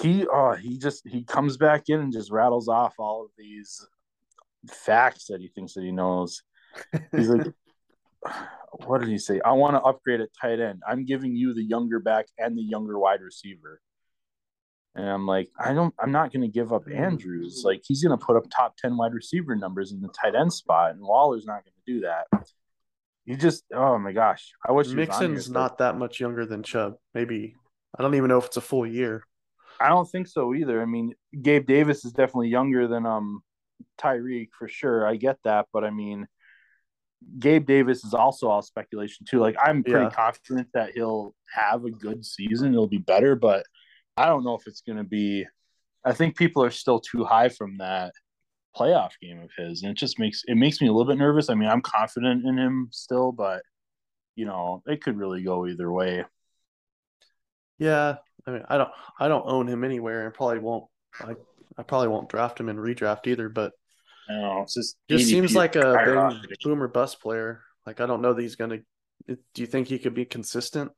Speaker 4: he oh he just he comes back in and just rattles off all of these facts that he thinks that he knows. He's like, what did he say? I want to upgrade at tight end. I'm giving you the younger back and the younger wide receiver. And I'm like, I don't, I'm not going to give up Andrews. Like he's going to put up top ten wide receiver numbers in the tight end spot, and Waller's not going to do that. You just, oh my gosh, I wish
Speaker 2: Mixon's not that much younger than Chubb. Maybe I don't even know if it's a full year.
Speaker 4: I don't think so either. I mean, Gabe Davis is definitely younger than um Tyreek for sure. I get that, but I mean, Gabe Davis is also all speculation too. Like I'm pretty yeah. confident that he'll have a good season. It'll be better, but I don't know if it's going to be. I think people are still too high from that playoff game of his, and it just makes it makes me a little bit nervous. I mean, I'm confident in him still, but you know, it could really go either way.
Speaker 2: Yeah, I mean, I don't, I don't own him anywhere, and probably won't. I, I probably won't draft him in redraft either. But
Speaker 4: I know, it's just
Speaker 2: just seems like a big boomer bust player. Like I don't know that he's gonna. Do you think he could be consistent?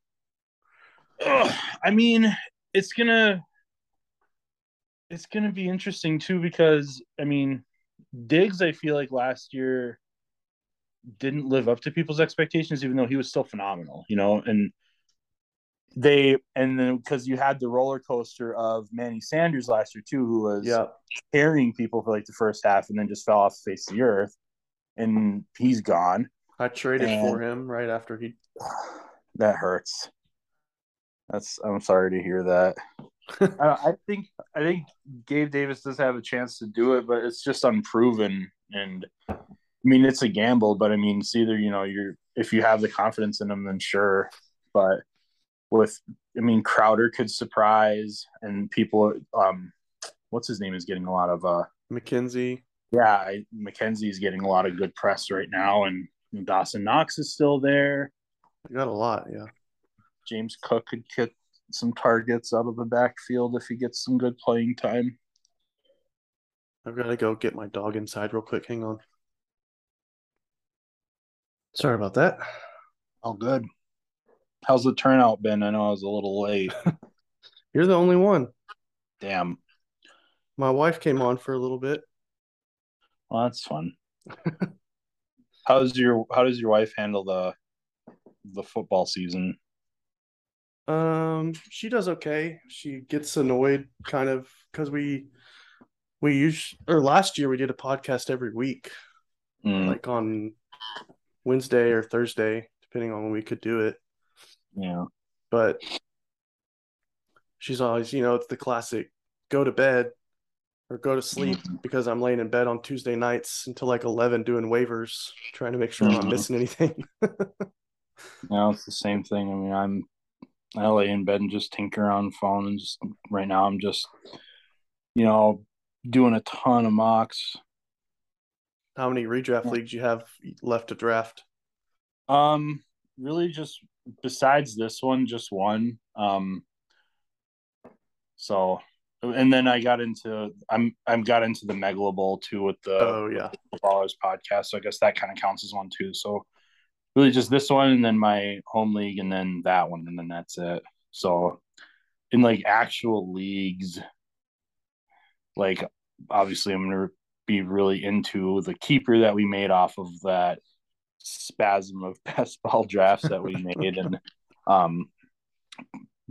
Speaker 4: Ugh, I mean, it's gonna it's gonna be interesting too because I mean, Diggs. I feel like last year didn't live up to people's expectations, even though he was still phenomenal. You know, and they and then because you had the roller coaster of Manny Sanders last year too, who was
Speaker 2: yeah.
Speaker 4: carrying people for like the first half and then just fell off the face of the earth, and he's gone.
Speaker 2: I traded and for him right after he.
Speaker 4: That hurts. That's I'm sorry to hear that. I, think I think Gabe Davis does have a chance to do it, but it's just unproven. And I mean, it's a gamble, but I mean, it's either you know you're if you have the confidence in him, then sure. But with I mean Crowder could surprise and people um what's his name is getting a lot of uh
Speaker 2: McKenzie.
Speaker 4: Yeah, I, is getting a lot of good press right now and Dawson Knox is still there.
Speaker 2: I got a lot, yeah.
Speaker 4: James Cook could get some targets out of the backfield if he gets some good playing time.
Speaker 2: I've got to go get my dog inside real quick. Hang on. Sorry about that.
Speaker 4: All good. How's the turnout been? I know I was a little late.
Speaker 2: You're the only one.
Speaker 4: Damn.
Speaker 2: My wife came on for a little bit.
Speaker 4: Well, that's fun. how's your how does your wife handle the the football season?
Speaker 2: Um, she does okay. She gets annoyed kind of because we we use or last year we did a podcast every week, mm. like on Wednesday or Thursday, depending on when we could do it.
Speaker 4: Yeah.
Speaker 2: But she's always, you know, it's the classic go to bed or go to sleep mm-hmm. because I'm laying in bed on Tuesday nights until like 11 doing waivers, trying to make sure mm-hmm. I'm not missing anything.
Speaker 4: no, it's the same thing. I mean, I'm, I lay in bed and just tinker on phone and just right now I'm just, you know, doing a ton of mocks.
Speaker 2: How many redraft leagues you have left to draft?
Speaker 4: Um, really just besides this one, just one. Um, so, and then I got into I'm I'm got into the Megalo Bowl too with the
Speaker 2: oh yeah
Speaker 4: Ballers podcast. So I guess that kind of counts as one too. So really just this one and then my home league and then that one and then that's it. So in like actual leagues, like obviously I'm gonna be really into the keeper that we made off of that spasm of best ball drafts that we made and um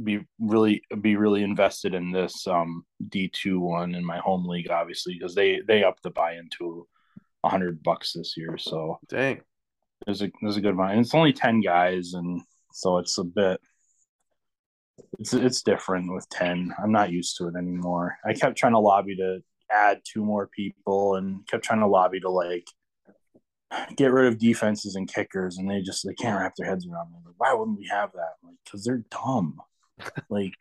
Speaker 4: be really be really invested in this um D2 one in my home league obviously because they they upped the buy into a hundred bucks this year so
Speaker 2: dang
Speaker 4: there's a there's a good one and it's only 10 guys and so it's a bit it's it's different with 10 i'm not used to it anymore i kept trying to lobby to add two more people and kept trying to lobby to like get rid of defenses and kickers, and they just they can't wrap their heads around it. Like, why wouldn't we have that? Like, because they're dumb. like,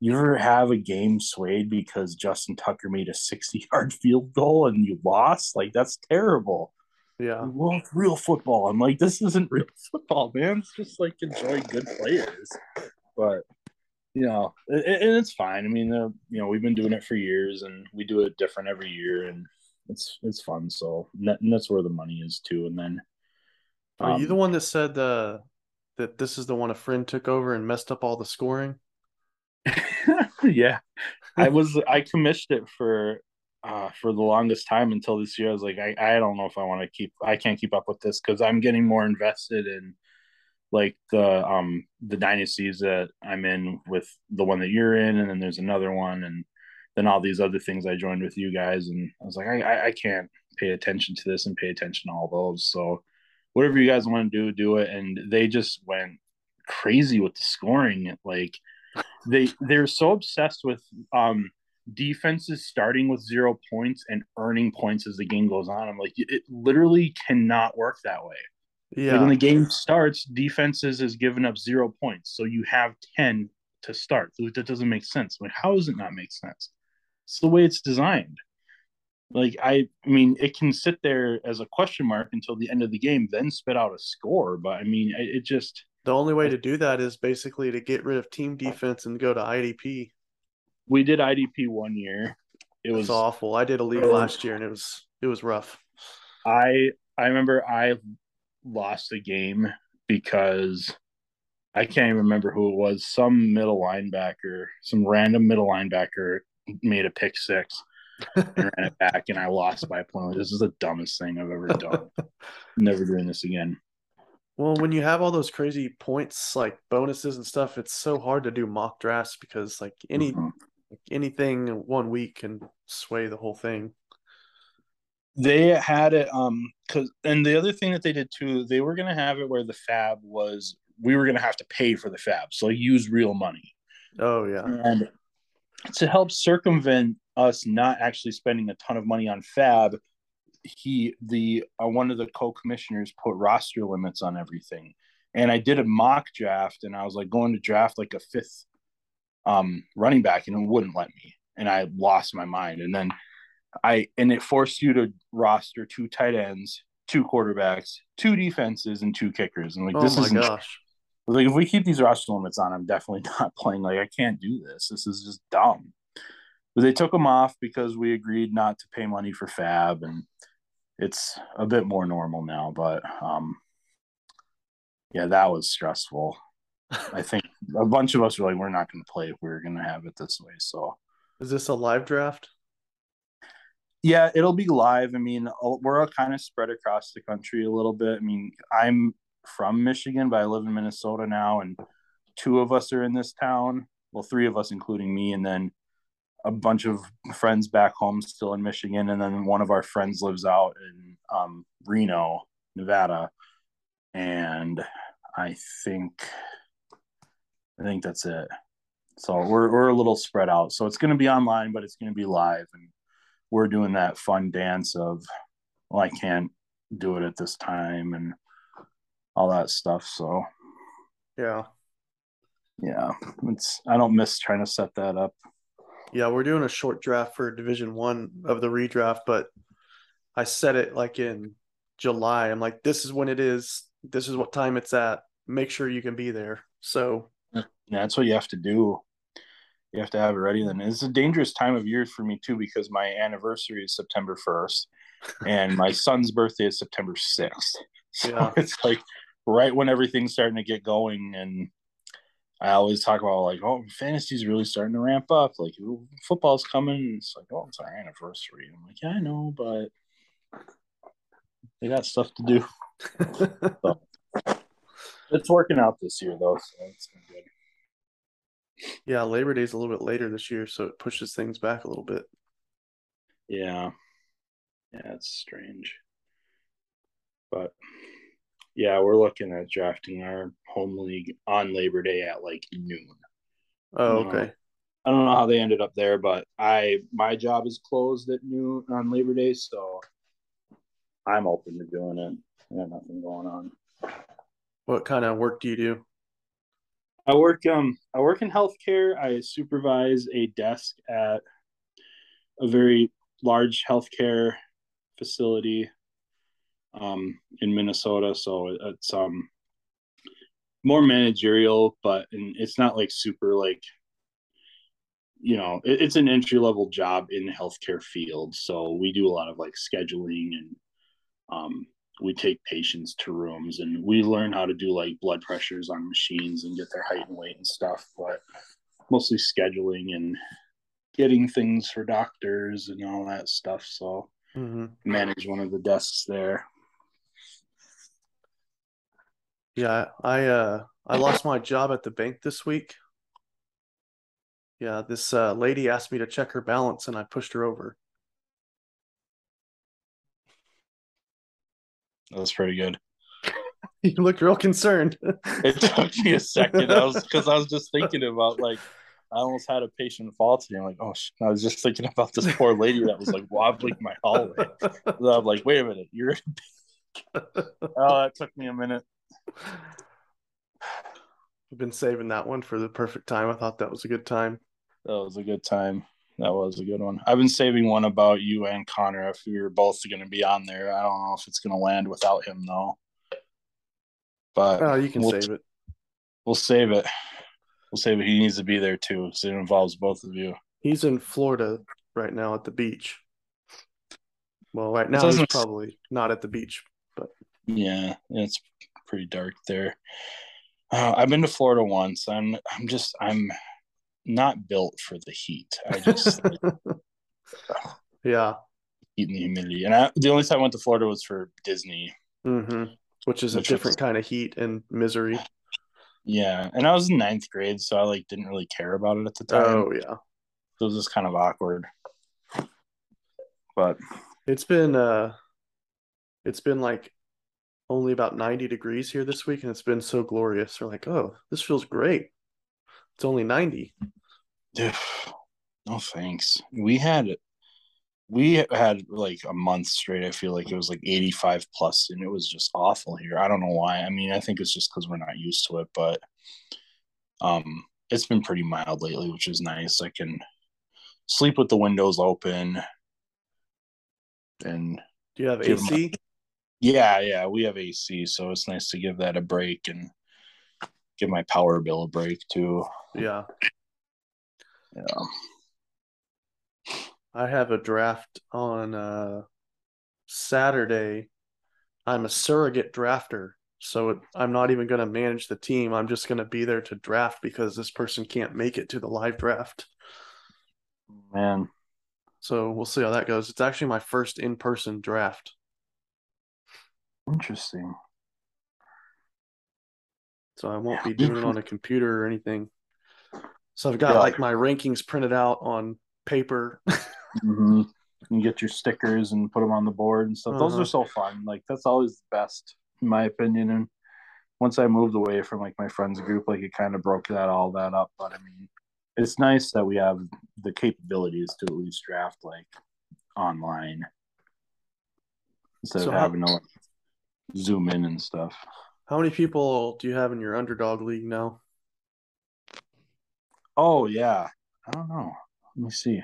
Speaker 4: you ever have a game swayed because Justin Tucker made a sixty-yard field goal and you lost? Like, that's terrible.
Speaker 2: Yeah.
Speaker 4: Well, it's real football. I'm like, this isn't real football, man. It's just like enjoy good players. But you know, and it's fine. I mean, uh, you know, we've been doing it for years, and we do it different every year, and it's it's fun. So and that's where the money is too. And then,
Speaker 2: um, are you the um, one that said uh, that this is the one a friend took over and messed up all the scoring?
Speaker 4: yeah, I was I commissioned it for uh, for the longest time until this year. I was like, I, I don't know if I want to keep. I can't keep up with this because I'm getting more invested in like the um the dynasties that I'm in with the one that you're in, and then there's another one, and then all these other things I joined with you guys, and I was like, I I can't pay attention to this and pay attention to all those. So whatever you guys want to do, do it. And they just went crazy with the scoring. Like they they're so obsessed with um defenses starting with zero points and earning points as the game goes on. I'm like, it literally cannot work that way.
Speaker 2: Yeah.
Speaker 4: Like when the game starts, defenses is given up zero points. So you have 10 to start. That doesn't make sense. Like, how does it not make sense? It's the way it's designed. Like I, I mean, it can sit there as a question mark until the end of the game, then spit out a score. But I mean, it, it just
Speaker 2: the only way to do that is basically to get rid of team defense and go to IDP.
Speaker 4: We did IDP one year. It was
Speaker 2: awful. I did a league last year and it was it was rough.
Speaker 4: I I remember I lost a game because I can't even remember who it was. Some middle linebacker, some random middle linebacker made a pick six and ran it back, and I lost by a point. This is the dumbest thing I've ever done. Never doing this again.
Speaker 2: Well, when you have all those crazy points like bonuses and stuff, it's so hard to do mock drafts because like any
Speaker 4: Mhm.
Speaker 2: Anything one week can sway the whole thing.
Speaker 4: They had it um cuz and the other thing that they did too, they were going to have it where the FAAB was we were going to have to pay for the FAAB. So use real money.
Speaker 2: Oh yeah.
Speaker 4: And to help circumvent us not actually spending a ton of money on FAAB, he the uh, one of the co-commissioners put roster limits on everything. And I did a mock draft and I was like going to draft like a fifth um running back and it wouldn't let me. And I lost my mind. And then I and it forced you to roster two tight ends, two quarterbacks, two defenses, and two kickers. And like
Speaker 2: Oh
Speaker 4: this
Speaker 2: my
Speaker 4: is
Speaker 2: gosh.
Speaker 4: like if we keep these roster limits on, I'm definitely not playing. Like I can't do this. This is just dumb. But they took them off because we agreed not to pay money for FAAB, and it's a bit more normal now. But um, yeah, that was stressful. I think a bunch of us were like, we're not going to play if we are going to have it this way. So
Speaker 2: Is this a live draft?
Speaker 4: yeah, it'll be live. I mean, we're all kind of spread across the country a little bit. I mean, I'm from Michigan, but I live in Minnesota now, and two of us are in this town. Well, three of us, including me, and then a bunch of friends back home still in Michigan, and then one of our friends lives out in um, Reno, Nevada, and I think I think that's it. So we're we're a little spread out. So it's going to be online, but it's going to be live, and we're doing that fun dance of, well, I can't do it at this time, and all that stuff. So
Speaker 2: Yeah.
Speaker 4: yeah, it's I don't miss trying to set that up.
Speaker 2: Yeah, we're doing a short draft for Division One of the redraft, but I set it like in July. I'm like, this is when it is. This is what time it's at. Make sure you can be there. So
Speaker 4: Yeah, that's what you have to do. You have to have it ready. Then it's a dangerous time of year for me too because my anniversary is September first, and my son's birthday is September sixth. So
Speaker 2: Yeah.
Speaker 4: it's like right when everything's starting to get going, and I always talk about like, oh, fantasy's really starting to ramp up. Like football's coming. It's like, oh, it's our anniversary. I'm like, yeah, I know, but they got stuff to do. So, it's working out this year though, so it's been good.
Speaker 2: yeah, Labor Day's a little bit later this year, so it pushes things back a little bit.
Speaker 4: Yeah. Yeah, it's strange. But yeah, we're looking at drafting our home league on Labor Day at like noon.
Speaker 2: Oh, okay.
Speaker 4: I don't know how they ended up there, but I my job is closed at noon on Labor Day, so I'm open to doing it. I got nothing going on.
Speaker 2: What kind of work do you do?
Speaker 4: I work um I work in healthcare. I supervise a desk at a very large healthcare facility um in Minnesota. So it's um more managerial, but and it's not like super like you know it, it's an entry level job in the healthcare field. So we do a lot of like scheduling and um we take patients to rooms and we learn how to do like blood pressures on machines and get their height and weight and stuff but mostly scheduling and getting things for doctors and all that stuff so
Speaker 2: hmm
Speaker 4: manage one of the desks there
Speaker 2: Yeah, I uh I lost my job at the bank this week. Yeah, this uh, lady asked me to check her balance and I pushed her over.
Speaker 4: That was pretty good.
Speaker 2: You looked real concerned.
Speaker 4: It took me a second. I was because I was just thinking about like I almost had a patient fall today. I'm like, oh, sh-. I was just thinking about this poor lady that was like wobbling my hallway. So I'm like, wait a minute, you're. oh, that took me a minute.
Speaker 2: I've been saving that one for the perfect time. I thought that was a good time.
Speaker 4: That was a good time. That was a good one. I've been saving one about you and Connor if we were both going to be on there. I don't know if it's going to land without him though. But
Speaker 2: Oh, you can
Speaker 4: we'll,
Speaker 2: save it.
Speaker 4: We'll save it. We'll save it. He needs to be there too, so it involves both of you.
Speaker 2: He's in Florida right now at the beach. Well, right now he's probably not at the beach.
Speaker 4: But yeah, it's pretty dark there. Uh, I've been to Florida once. I'm I'm just I'm not built for the heat. I just
Speaker 2: yeah.
Speaker 4: heat and the humidity. And I, the only time I went to Florida was for Disney.
Speaker 2: hmm Which is a
Speaker 4: Which was-
Speaker 2: different kind of heat and misery.
Speaker 4: Yeah, and I was in ninth grade, so I like didn't really care about it at the time.
Speaker 2: Oh yeah.
Speaker 4: So it was just kind of awkward. But
Speaker 2: It's been uh it's been like only about 90 degrees here this week and it's been so glorious. We're like, "Oh, this feels great." It's only 90.
Speaker 4: Dude, no thanks. We had we had like a month straight. I feel like it was like 85 plus, and it was just awful here. I don't know why. I mean, I think it's just because we're not used to it, but um, it's been pretty mild lately, which is nice. I can sleep with the windows open, and
Speaker 2: Do you have
Speaker 4: Give 'em a-
Speaker 2: AC?
Speaker 4: yeah, yeah, we have AC, so it's nice to give that a break and give my power bill a break too.
Speaker 2: Yeah.
Speaker 4: Yeah.
Speaker 2: I have a draft on uh Saturday. I'm a surrogate drafter, so it, I'm not even going to manage the team. I'm just going to be there to draft because this person can't make it to the live draft.
Speaker 4: Man,
Speaker 2: So we'll see how that goes. It's actually my first in-person draft.
Speaker 4: interesting.
Speaker 2: So I won't be doing it on a computer or anything. So I've got
Speaker 4: Yeah.
Speaker 2: like my rankings printed out on paper.
Speaker 4: hmm You get your stickers and put them on the board and stuff. Those
Speaker 2: Uh-huh.
Speaker 4: are so fun. Like that's always the best, in my opinion. And once I moved away from like my friends group, like it kind of broke that all that up. But I mean, it's nice that we have the capabilities to at least draft like online instead
Speaker 2: So
Speaker 4: of
Speaker 2: how-
Speaker 4: having to like, zoom in and stuff.
Speaker 2: How many people do you have in your underdog league now?
Speaker 4: Oh yeah, I don't know. Let me see.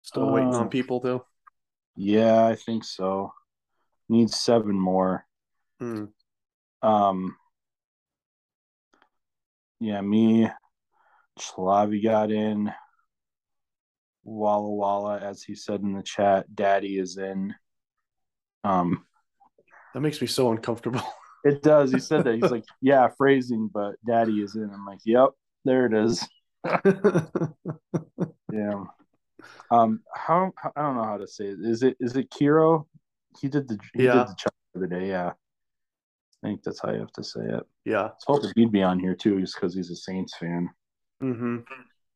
Speaker 2: Still waiting
Speaker 4: Uh,
Speaker 2: on people though.
Speaker 4: Yeah, I think so. Need seven more.
Speaker 2: Hmm.
Speaker 4: Um, yeah, me, Slavi got in. Walla Walla, as he said in the chat, Daddy is in. Um,
Speaker 2: That makes me so uncomfortable.
Speaker 4: it does. He said that. He's like, yeah, phrasing, but Daddy is in. I'm like, yep, there it is. Yeah. Um, how, how I don't know how to say it. Is it is it Kiro? He did the he
Speaker 2: Yeah.
Speaker 4: did the chat the other day. Yeah, I think that's how you have to say it.
Speaker 2: yeah.
Speaker 4: I was hoping he'd be on here too, just because he's a Saints fan.
Speaker 2: Mm-hmm.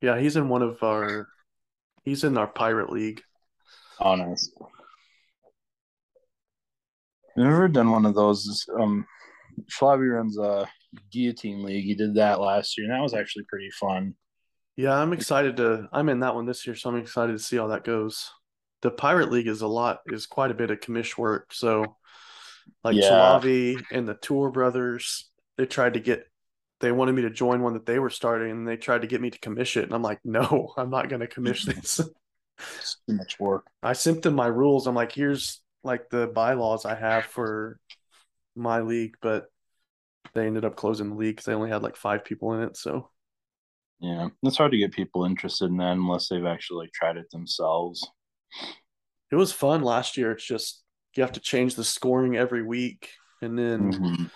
Speaker 2: Yeah, he's in one of our he's in our pirate league.
Speaker 4: Honest. I've never done one of those. Um, Schlavi runs a guillotine league. He did that last year, and that was actually pretty fun.
Speaker 2: Yeah, I'm excited to I'm in that one this year, so I'm excited to see how that goes. The pirate league is a lot is quite a bit of commish work. So like
Speaker 4: Yeah.
Speaker 2: Chalavi and the Tour brothers, they tried to get they wanted me to join one that they were starting and they tried to get me to commish it. And I'm like, no, I'm not gonna commish this.
Speaker 4: It's too much work.
Speaker 2: I sent them my rules. I'm like, here's like the bylaws I have for my league, but they ended up closing the league because they only had like five people in it. So
Speaker 4: Yeah, it's hard to get people interested in that unless they've actually like tried it themselves.
Speaker 2: it was fun last year. It's just you have to change the scoring every week, and then
Speaker 4: Mhm.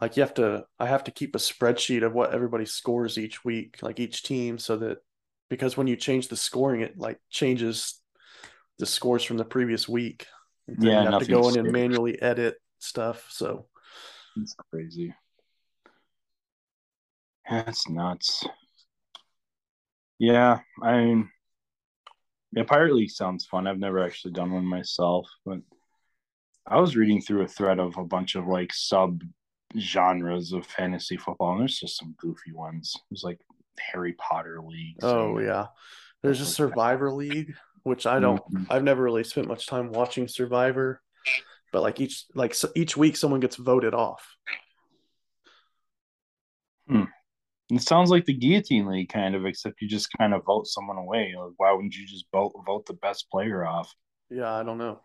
Speaker 2: like you have to. I have to keep a spreadsheet of what everybody scores each week, like each team, so that because when you change the scoring, it like changes the scores from the previous week.
Speaker 4: Yeah,
Speaker 2: you have to go in and manually edit stuff. So
Speaker 4: It's crazy. That's nuts. Yeah, I mean, yeah, Pirate League sounds fun. I've never actually done one myself, but I was reading through a thread of a bunch of like sub genres of fantasy football, and there's just some goofy ones. There's like Harry Potter leagues.
Speaker 2: Oh yeah. There's a
Speaker 4: Stuff like that.
Speaker 2: Survivor League, which I don't
Speaker 4: Mhm.
Speaker 2: I've never really spent much time watching Survivor, but like each like so each week someone gets voted off.
Speaker 4: It sounds like the guillotine league kind of, except you just kind of vote someone away. Like, why wouldn't you just vote vote the best player off?
Speaker 2: Yeah, I don't know.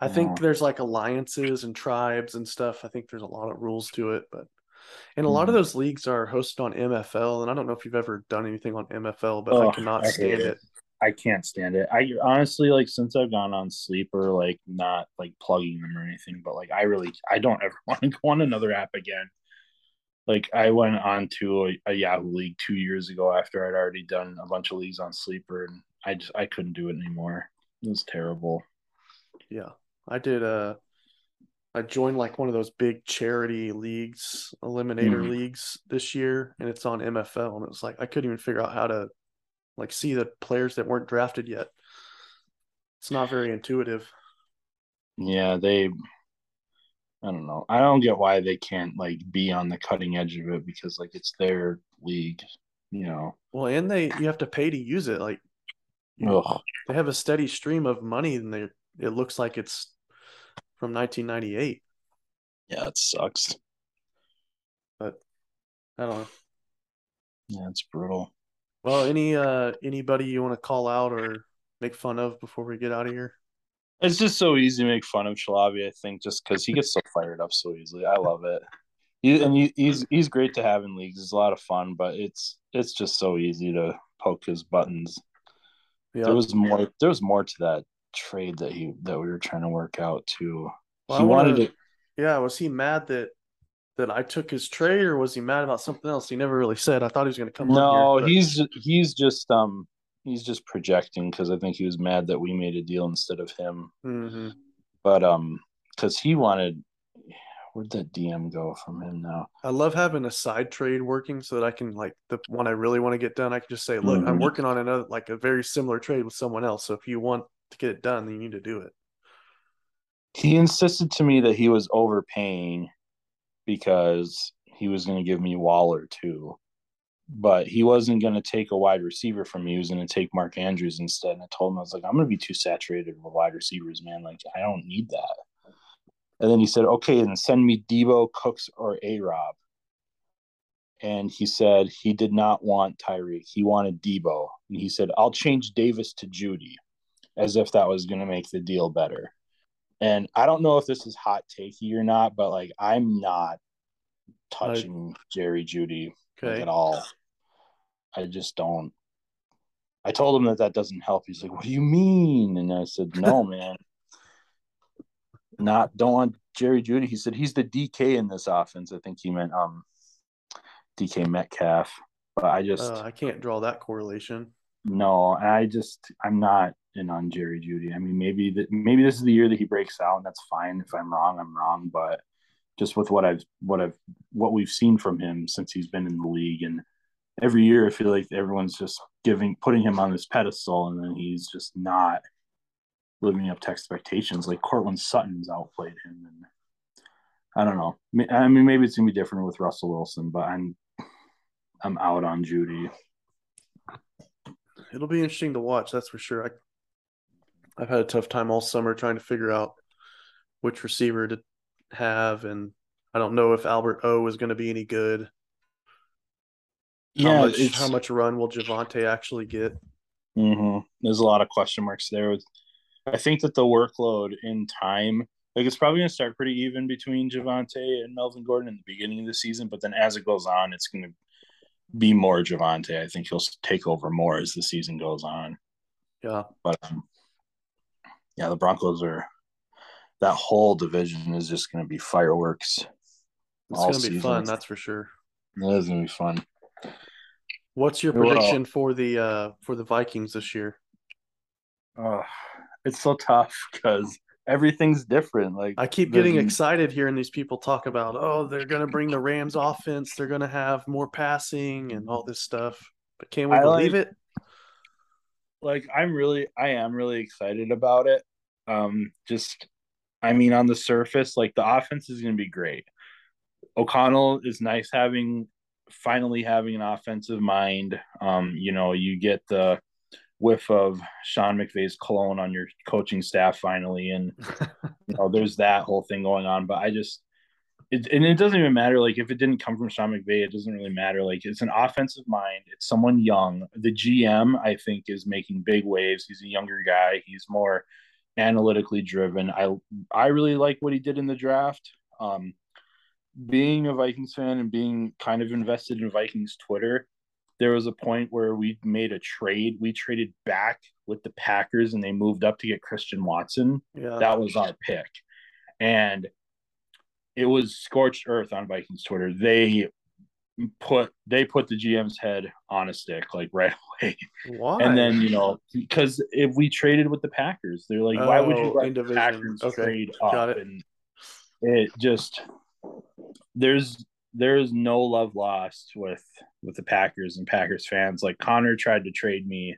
Speaker 2: I think there's like alliances and tribes and stuff. I think there's a lot of rules to it, but and a lot of
Speaker 4: Mhm.
Speaker 2: those leagues are hosted on MFL, and I don't know if you've ever done anything on MFL, but I
Speaker 4: Ugh,
Speaker 2: cannot
Speaker 4: I
Speaker 2: stand
Speaker 4: it.
Speaker 2: it.
Speaker 4: I can't stand it. I honestly like since I've gone on sleeper, like not like plugging them or anything, but like I really I don't ever want to go on another app again. Like I went on to a, a Yahoo League two years ago after I'd already done a bunch of leagues on sleeper, and I just I couldn't do it anymore. It was terrible.
Speaker 2: Yeah, I did. Uh, I joined like one of those big charity leagues, eliminator
Speaker 4: Mhm.
Speaker 2: leagues this year, and it's on MFL, and it was like I couldn't even figure out how to like see the players that weren't drafted yet. It's not very intuitive.
Speaker 4: Yeah, they. I don't know. I don't get why they can't like be on the cutting edge of it because like it's their league, you know.
Speaker 2: Well, and they you have to pay to use it. Like
Speaker 4: Ugh.
Speaker 2: they have a steady stream of money, and they it looks like it's from 1998.
Speaker 4: Yeah, it sucks.
Speaker 2: But I don't know.
Speaker 4: Yeah, it's brutal.
Speaker 2: Well, any uh anybody you want to call out or make fun of before we get out of here?
Speaker 4: It's just so easy to make fun of Shalabi, I think, just because he gets so fired up so easily. I love it. He, and he, he's he's great to have in leagues. It's a lot of fun, but it's it's just so easy to poke his buttons.
Speaker 2: Yeah.
Speaker 4: There was more. There was more to that trade that he that we were trying to work out too.
Speaker 2: Well,
Speaker 4: he wanted to.
Speaker 2: Yeah, was he mad that that I took his trade, or was he mad about something else? He never really said. I thought he was going to come.
Speaker 4: No,
Speaker 2: here, but-
Speaker 4: he's he's just um he's just projecting because I think he was mad that we made a deal instead of him.
Speaker 2: Mhm.
Speaker 4: But um, because he wanted. Where'd that DM go from him now?
Speaker 2: I love having a side trade working so that I can like the one I really want to get done. I can just say, look, I'm
Speaker 4: Mhm.
Speaker 2: working on another like a very similar trade with someone else. So if you want to get it done, then you need to do it.
Speaker 4: He insisted to me that he was overpaying because he was going to give me Waller too, but he wasn't going to take a wide receiver from me. He was going to take Mark Andrews instead. And I told him I was like, I'm going to be too saturated with wide receivers, man. Like I don't need that. And then he said, okay, then send me Deebo, Cooks, or A Rob. And he said he did not want Tyreek. He wanted Deebo. And he said, I'll change Davis to Jeudy, as if that was going to make the deal better. And I don't know if this is hot takey or not, but like I'm not touching Jerry Jeudy like,
Speaker 2: Okay.
Speaker 4: at all. I just don't. I told him that that doesn't help. He's like, "What do you mean?" And I said, "No, man, not don't want Jerry Jeudy." He said he's the DK in this offense. I think he meant um DK Metcalf, but I just
Speaker 2: Uh, I can't draw that correlation.
Speaker 4: no, I just I'm not in on Jerry Jeudy. I mean, maybe that maybe this is the year that he breaks out, and that's fine. If I'm wrong, I'm wrong. But just with what I've what I've what we've seen from him since he's been in the league, and every year I feel like everyone's just giving putting him on this pedestal, and then he's just not living up to expectations. Like Courtland Sutton's outplayed him, and I don't know. I mean, maybe it's gonna be different with Russell Wilson, but I'm I'm out on Jeudy.
Speaker 2: It'll be interesting to watch, that's for sure. I I've had a tough time all summer trying to figure out which receiver to have, and I don't know if Albert O is going to be any good. how much how much run will Javonte actually get?
Speaker 4: hmm There's a lot of question marks there. I think that the workload in time, like it's probably going to start pretty even between Javonte and Melvin Gordon in the beginning of the season, but then as it goes on, it's going to be more Javonte. I think he'll take over more as the season goes on.
Speaker 2: Yeah,
Speaker 4: But um, yeah, the Broncos are that whole division is just going to be fireworks.
Speaker 2: it's going to be fun, that's for sure.
Speaker 4: It is going to be fun.
Speaker 2: What's your
Speaker 4: Well-
Speaker 2: prediction for the uh for the Vikings this year?
Speaker 4: Oh, it's so tough because everything's different. Like
Speaker 2: I keep getting excited hearing these people talk about, oh, they're going to bring the Rams offense. They're going to have more passing and all this stuff. But can we
Speaker 4: I
Speaker 2: believe
Speaker 4: like-
Speaker 2: it?
Speaker 4: Like I'm really I am really excited about it. Um just I mean on the surface like the offense is going to be great. O'Connell is nice having finally having an offensive mind. Um you know, you get the whiff of Sean McVay's cologne on your coaching staff finally and you know there's that whole thing going on but I just it, and it doesn't even matter like if it didn't come from Sean McVay, it doesn't really matter. Like it's an offensive mind. It's someone young. The GM, I think, is making big waves. He's a younger guy. He's more analytically driven. I I really like what he did in the draft. Um, being a Vikings fan and being kind of invested in Vikings Twitter, there was a point where we made a trade. We traded back with the Packers and they moved up to get Christian Watson
Speaker 2: Yeah.
Speaker 4: that was our pick and it was scorched earth on vikings twitter. They put they put the gm's head on a stick like right away.
Speaker 2: Why?
Speaker 4: and then you know because if we traded with the packers they're like why would you
Speaker 2: Oh,
Speaker 4: let the packers
Speaker 2: Okay,
Speaker 4: trade
Speaker 2: got
Speaker 4: up?
Speaker 2: it.
Speaker 4: and it just there's there is no love lost with with the packers and packers fans. Like connor tried to trade me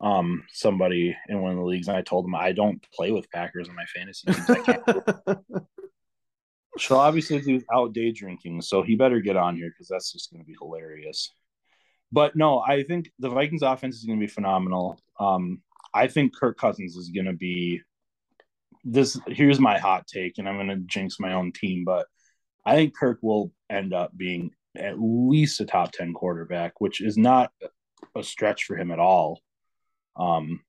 Speaker 4: um somebody in one of the leagues and i told him i don't play with packers on my fantasy teams. I can't so obviously he's out day drinking, so he better get on here because that's just going to be hilarious. But no, I think the Vikings offense is going to be phenomenal. Um, I think Kirk Cousins is going to be this. Here's my hot take, and I'm going to jinx my own team, but I think Kirk will end up being at least a top ten quarterback, which is not a stretch for him at all. Um,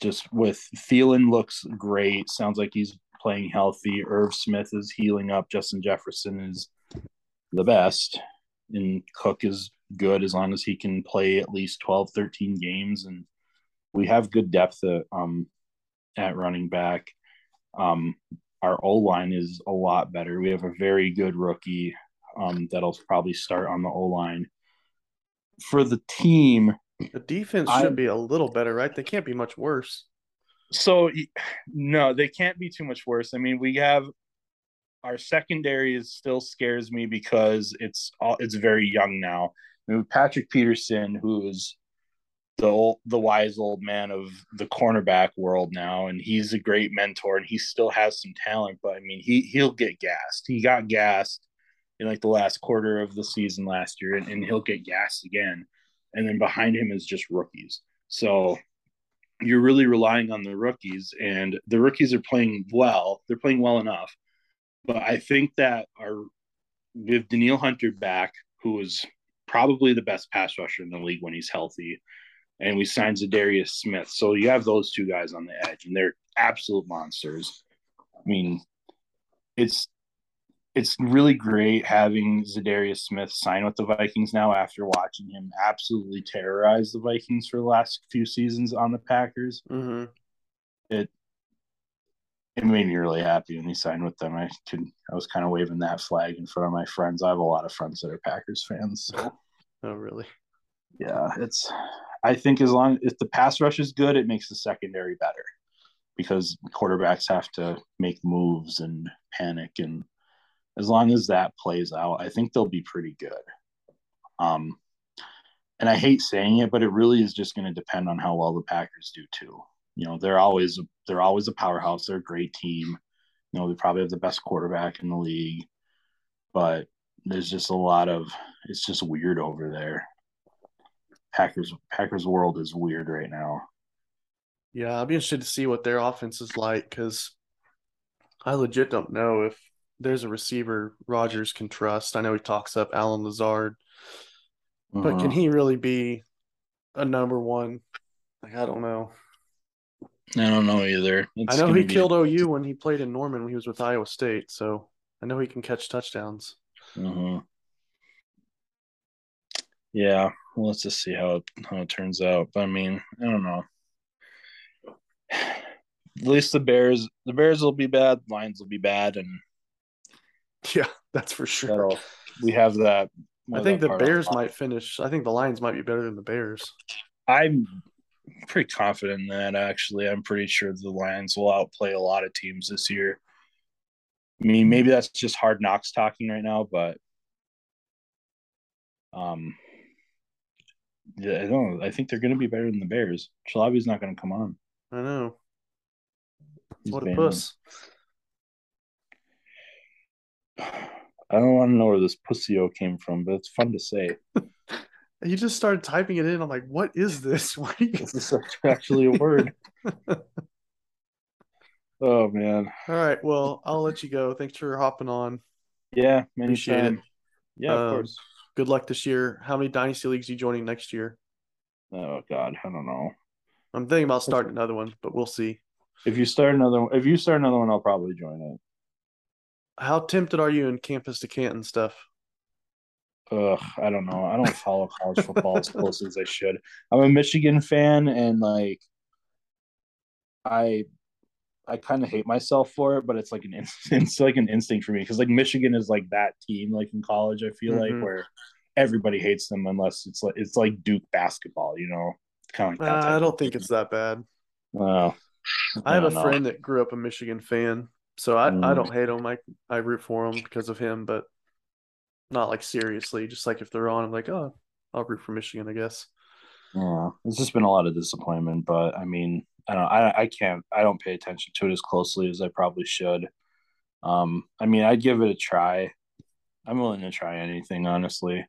Speaker 4: just with Thielen looks great. Sounds like he's playing healthy. Irv Smith is healing up. Justin Jefferson is the best. And Cook is good as long as he can play at least 12, 13 games. And we have good depth at, um, at running back. Um, our O line is a lot better. We have a very good rookie um, that'll probably start on the O line. For the team,
Speaker 2: the defense
Speaker 4: I-
Speaker 2: should be a little better, right? They can't be much worse.
Speaker 4: So no, they can't be too much worse. I mean, we have our secondary is still scares me because it's all it's very young now. I mean, Patrick Peterson, who is the old, the wise old man of the cornerback world now, and he's a great mentor, and he still has some talent. But I mean, he he'll get gassed. He got gassed in like the last quarter of the season last year, and, and he'll get gassed again. And then behind him is just rookies. So you're really relying on the rookies, and the rookies are playing well. They're playing well enough, but I think that our with Danielle Hunter back, who is probably the best pass rusher in the league when he's healthy, and we signed Za'Darius Smith. So you have those two guys on the edge, and they're absolute monsters. I mean, it's it's really great having Za'Darius Smith sign with the Vikings now after watching him absolutely terrorize the Vikings for the last few seasons on the Packers.
Speaker 2: hmm
Speaker 4: It it made me really happy when he signed with them. I could I was kind of waving that flag in front of my friends. I have a lot of friends that are Packers fans. So
Speaker 2: Oh, really?
Speaker 4: yeah, it's I think as long if the pass rush is good, it makes the secondary better because quarterbacks have to make moves and panic and as long as that plays out, I think they'll be pretty good. Um and I hate saying it, but it really is just going to depend on how well the Packers do too. You know, they're always they're always a powerhouse. They're a great team. You know, they probably have the best quarterback in the league, but there's just a lot of it's just weird over there. Packers Packers world is weird right now.
Speaker 2: Yeah, I'll be interested to see what their offense is like because I legit don't know if there's a receiver Rodgers can trust. I know he talks up Allen Lazard, but can
Speaker 4: Uh,
Speaker 2: he really be a number one? Like, I don't know.
Speaker 4: I don't know either. It's
Speaker 2: I know he killed OU when he played in Norman when he was with Iowa State, so I know he can catch touchdowns.
Speaker 4: Mhm. Yeah, well, let's just see how it how it turns out. But I mean, I don't know. At least the Bears, the Bears will be bad. Lions will be bad, and
Speaker 2: Yeah, that's for sure.
Speaker 4: that'll we have that.
Speaker 2: I think the Bears might finish. I think the Lions might be better than the Bears.
Speaker 4: I'm pretty confident in that. Actually, I'm pretty sure the Lions will outplay a lot of teams this year. I mean, maybe that's just hard knocks talking right now, but um, yeah, I don't. I think they're going to be better than the Bears. Chalabi's not going to come on.
Speaker 2: I know.
Speaker 4: He's
Speaker 2: what a puss.
Speaker 4: I don't want to know where this pussyo came from, but it's fun to say.
Speaker 2: You just started typing it in. I'm like, what is this? Why you...
Speaker 4: This actually a word. oh man,
Speaker 2: All right. Well, I'll let you go. Thanks for hopping on.
Speaker 4: yeah,
Speaker 2: Appreciate it.
Speaker 4: anytime. Yeah, of
Speaker 2: Um,
Speaker 4: course.
Speaker 2: Good luck this year. How many dynasty leagues are you joining next year?
Speaker 4: Oh God, I don't know.
Speaker 2: I'm thinking about starting another one, but we'll see.
Speaker 4: If you start another, if you start another one, I'll probably join it.
Speaker 2: How tempted are you in campus to Canton stuff?
Speaker 4: Ugh, I don't know. I don't follow college football as close as I should. I'm a Michigan fan, and like, I, I kind of hate myself for it, but it's like an instinct, it's like an instinct for me because like Michigan is like that team, like in college. I feel
Speaker 2: Mhm.
Speaker 4: like where everybody hates them unless it's like it's like Duke basketball, you know, kind of like.
Speaker 2: Uh, I don't think it's that bad.
Speaker 4: Well,
Speaker 2: I have a
Speaker 4: know.
Speaker 2: friend that grew up a Michigan fan, so I, I
Speaker 4: Mm.
Speaker 2: don't hate him. I I root for him because of him, but not like seriously. Just like if they're on, I'm like, oh, I'll root for Michigan, I guess.
Speaker 4: Yeah, it's just been a lot of disappointment, but I mean, I don't, I, I can't, I don't pay attention to it as closely as I probably should. Um, I mean, I'd give it a try. I'm willing to try anything, honestly.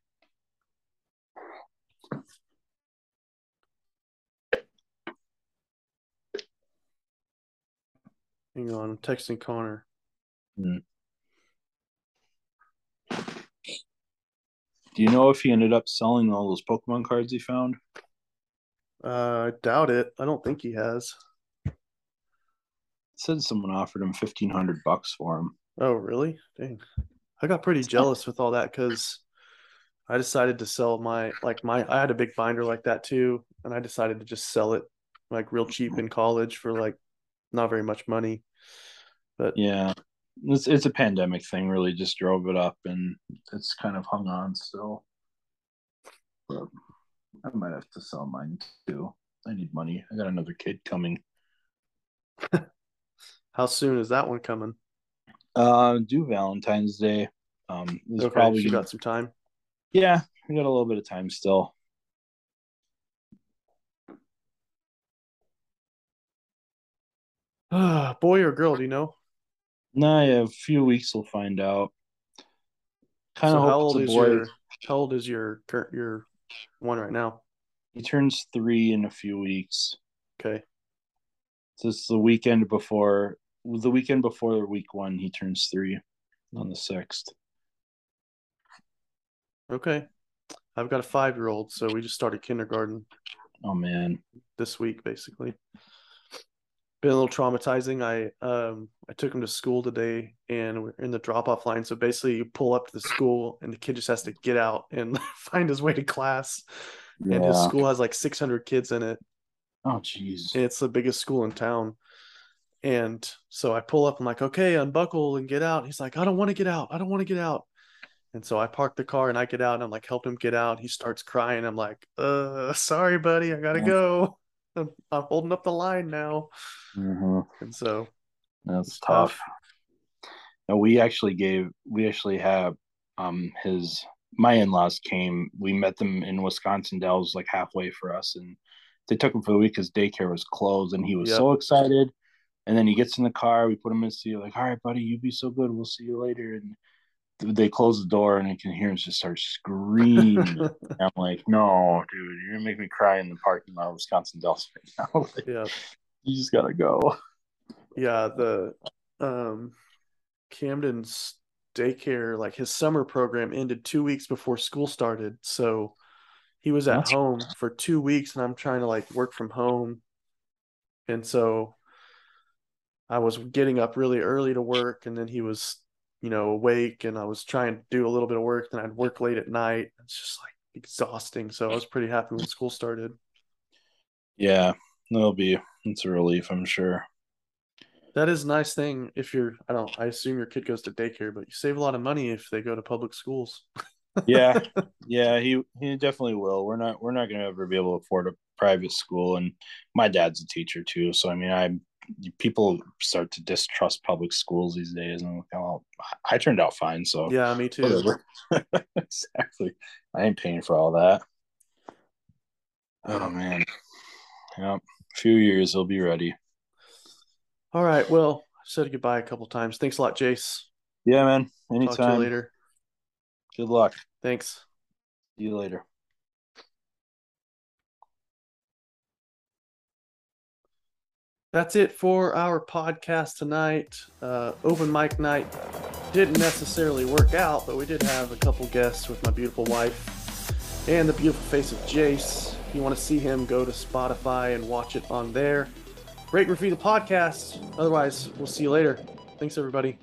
Speaker 2: Hang on, I'm texting Connor.
Speaker 4: Do you know if he ended up selling all those Pokemon cards he found?
Speaker 2: Uh, I doubt it. I don't think he has.
Speaker 4: It said someone offered him fifteen hundred bucks for him.
Speaker 2: Oh, really? Dang. I got pretty jealous with all that because I decided to sell my like my I had a big binder like that too, and I decided to just sell it like real cheap in college for like not very much money. But
Speaker 4: Yeah, it's it's a pandemic thing. Really, just drove it up, and it's kind of hung on still. But I might have to sell mine too. I need money. I got another kid coming.
Speaker 2: how soon is that one coming?
Speaker 4: Uh, do Valentine's Day. Um,
Speaker 2: Okay,
Speaker 4: probably
Speaker 2: you got some time.
Speaker 4: yeah. We got a little bit of time still.
Speaker 2: Boy or girl, do you know?
Speaker 4: Nah, yeah, a few weeks we'll find out. Kind
Speaker 2: So
Speaker 4: of
Speaker 2: how
Speaker 4: hope
Speaker 2: old is your how old is your current your one right now?
Speaker 4: He turns three in a few weeks.
Speaker 2: Okay.
Speaker 4: So it's the weekend before the weekend before week one. He turns three on the sixth.
Speaker 2: Okay. I've got a five year old, so we just started kindergarten
Speaker 4: Oh man,
Speaker 2: this week, basically. Been a little traumatizing. I um I took him to school today, and we're in the drop off line. So basically, you pull up to the school, and the kid just has to get out and find his way to class. And his school has like 600 kids in it.
Speaker 4: Oh jeez.
Speaker 2: it's the biggest school in town. And so I pull up, I'm like, okay, unbuckle and get out. He's like, I don't want to get out. I don't want to get out. And so I park the car and I get out and I'm like, help him get out. He starts crying. I'm like, uh, sorry, buddy, I gotta
Speaker 4: Yeah.
Speaker 2: go. I'm, I'm holding up the line now.
Speaker 4: Mhm.
Speaker 2: And so
Speaker 4: That's
Speaker 2: tough.
Speaker 4: tough. No, we actually gave we actually have um his my in-laws came. We met them in Wisconsin. Dells like halfway for us, and they took him for the week because daycare was closed, and he was
Speaker 2: Yep.
Speaker 4: so excited. And then he gets in the car. We put him in the seat. Like, all right, buddy, you be so good. We'll see you later. And they close the door, and I can hear him just start screaming. I'm like, no, dude, you're gonna make me cry in the parking lot of Wisconsin Dells right now. Like,
Speaker 2: yeah,
Speaker 4: you just gotta go.
Speaker 2: yeah, the um Camden's daycare, like his summer program ended two weeks before school started. So he was at
Speaker 4: That's-
Speaker 2: home for two weeks and I'm trying to like work from home. And so I was getting up really early to work and then he was, you know, awake and I was trying to do a little bit of work, then I'd work late at night. It's just like exhausting. So I was pretty happy when school started.
Speaker 4: Yeah, that'll be it's a relief, I'm sure.
Speaker 2: That is a nice thing if you're I don't I assume your kid goes to daycare, but you save a lot of money if they go to public schools.
Speaker 4: Yeah, yeah, he he definitely will. We're not we're not gonna ever be able to afford a private school, and my dad's a teacher too. So I mean, I people start to distrust public schools these days, and well, oh, I turned out fine. So
Speaker 2: Yeah, me too.
Speaker 4: exactly. I ain't paying for all that. Oh man. Yep. A few years he'll be ready.
Speaker 2: All right. Well, I said goodbye a couple times. Thanks a lot, Jace.
Speaker 4: Yeah, man.
Speaker 2: Talk to you
Speaker 4: Anytime.
Speaker 2: later.
Speaker 4: Good luck.
Speaker 2: Thanks.
Speaker 4: See you later.
Speaker 2: That's it for our podcast tonight. Uh, open mic night didn't necessarily work out, but we did have a couple guests with my beautiful wife and the beautiful face of Jace. If you want to see him, go to Spotify and watch it on there. Rate review the podcast. Otherwise, we'll see you later. Thanks, everybody.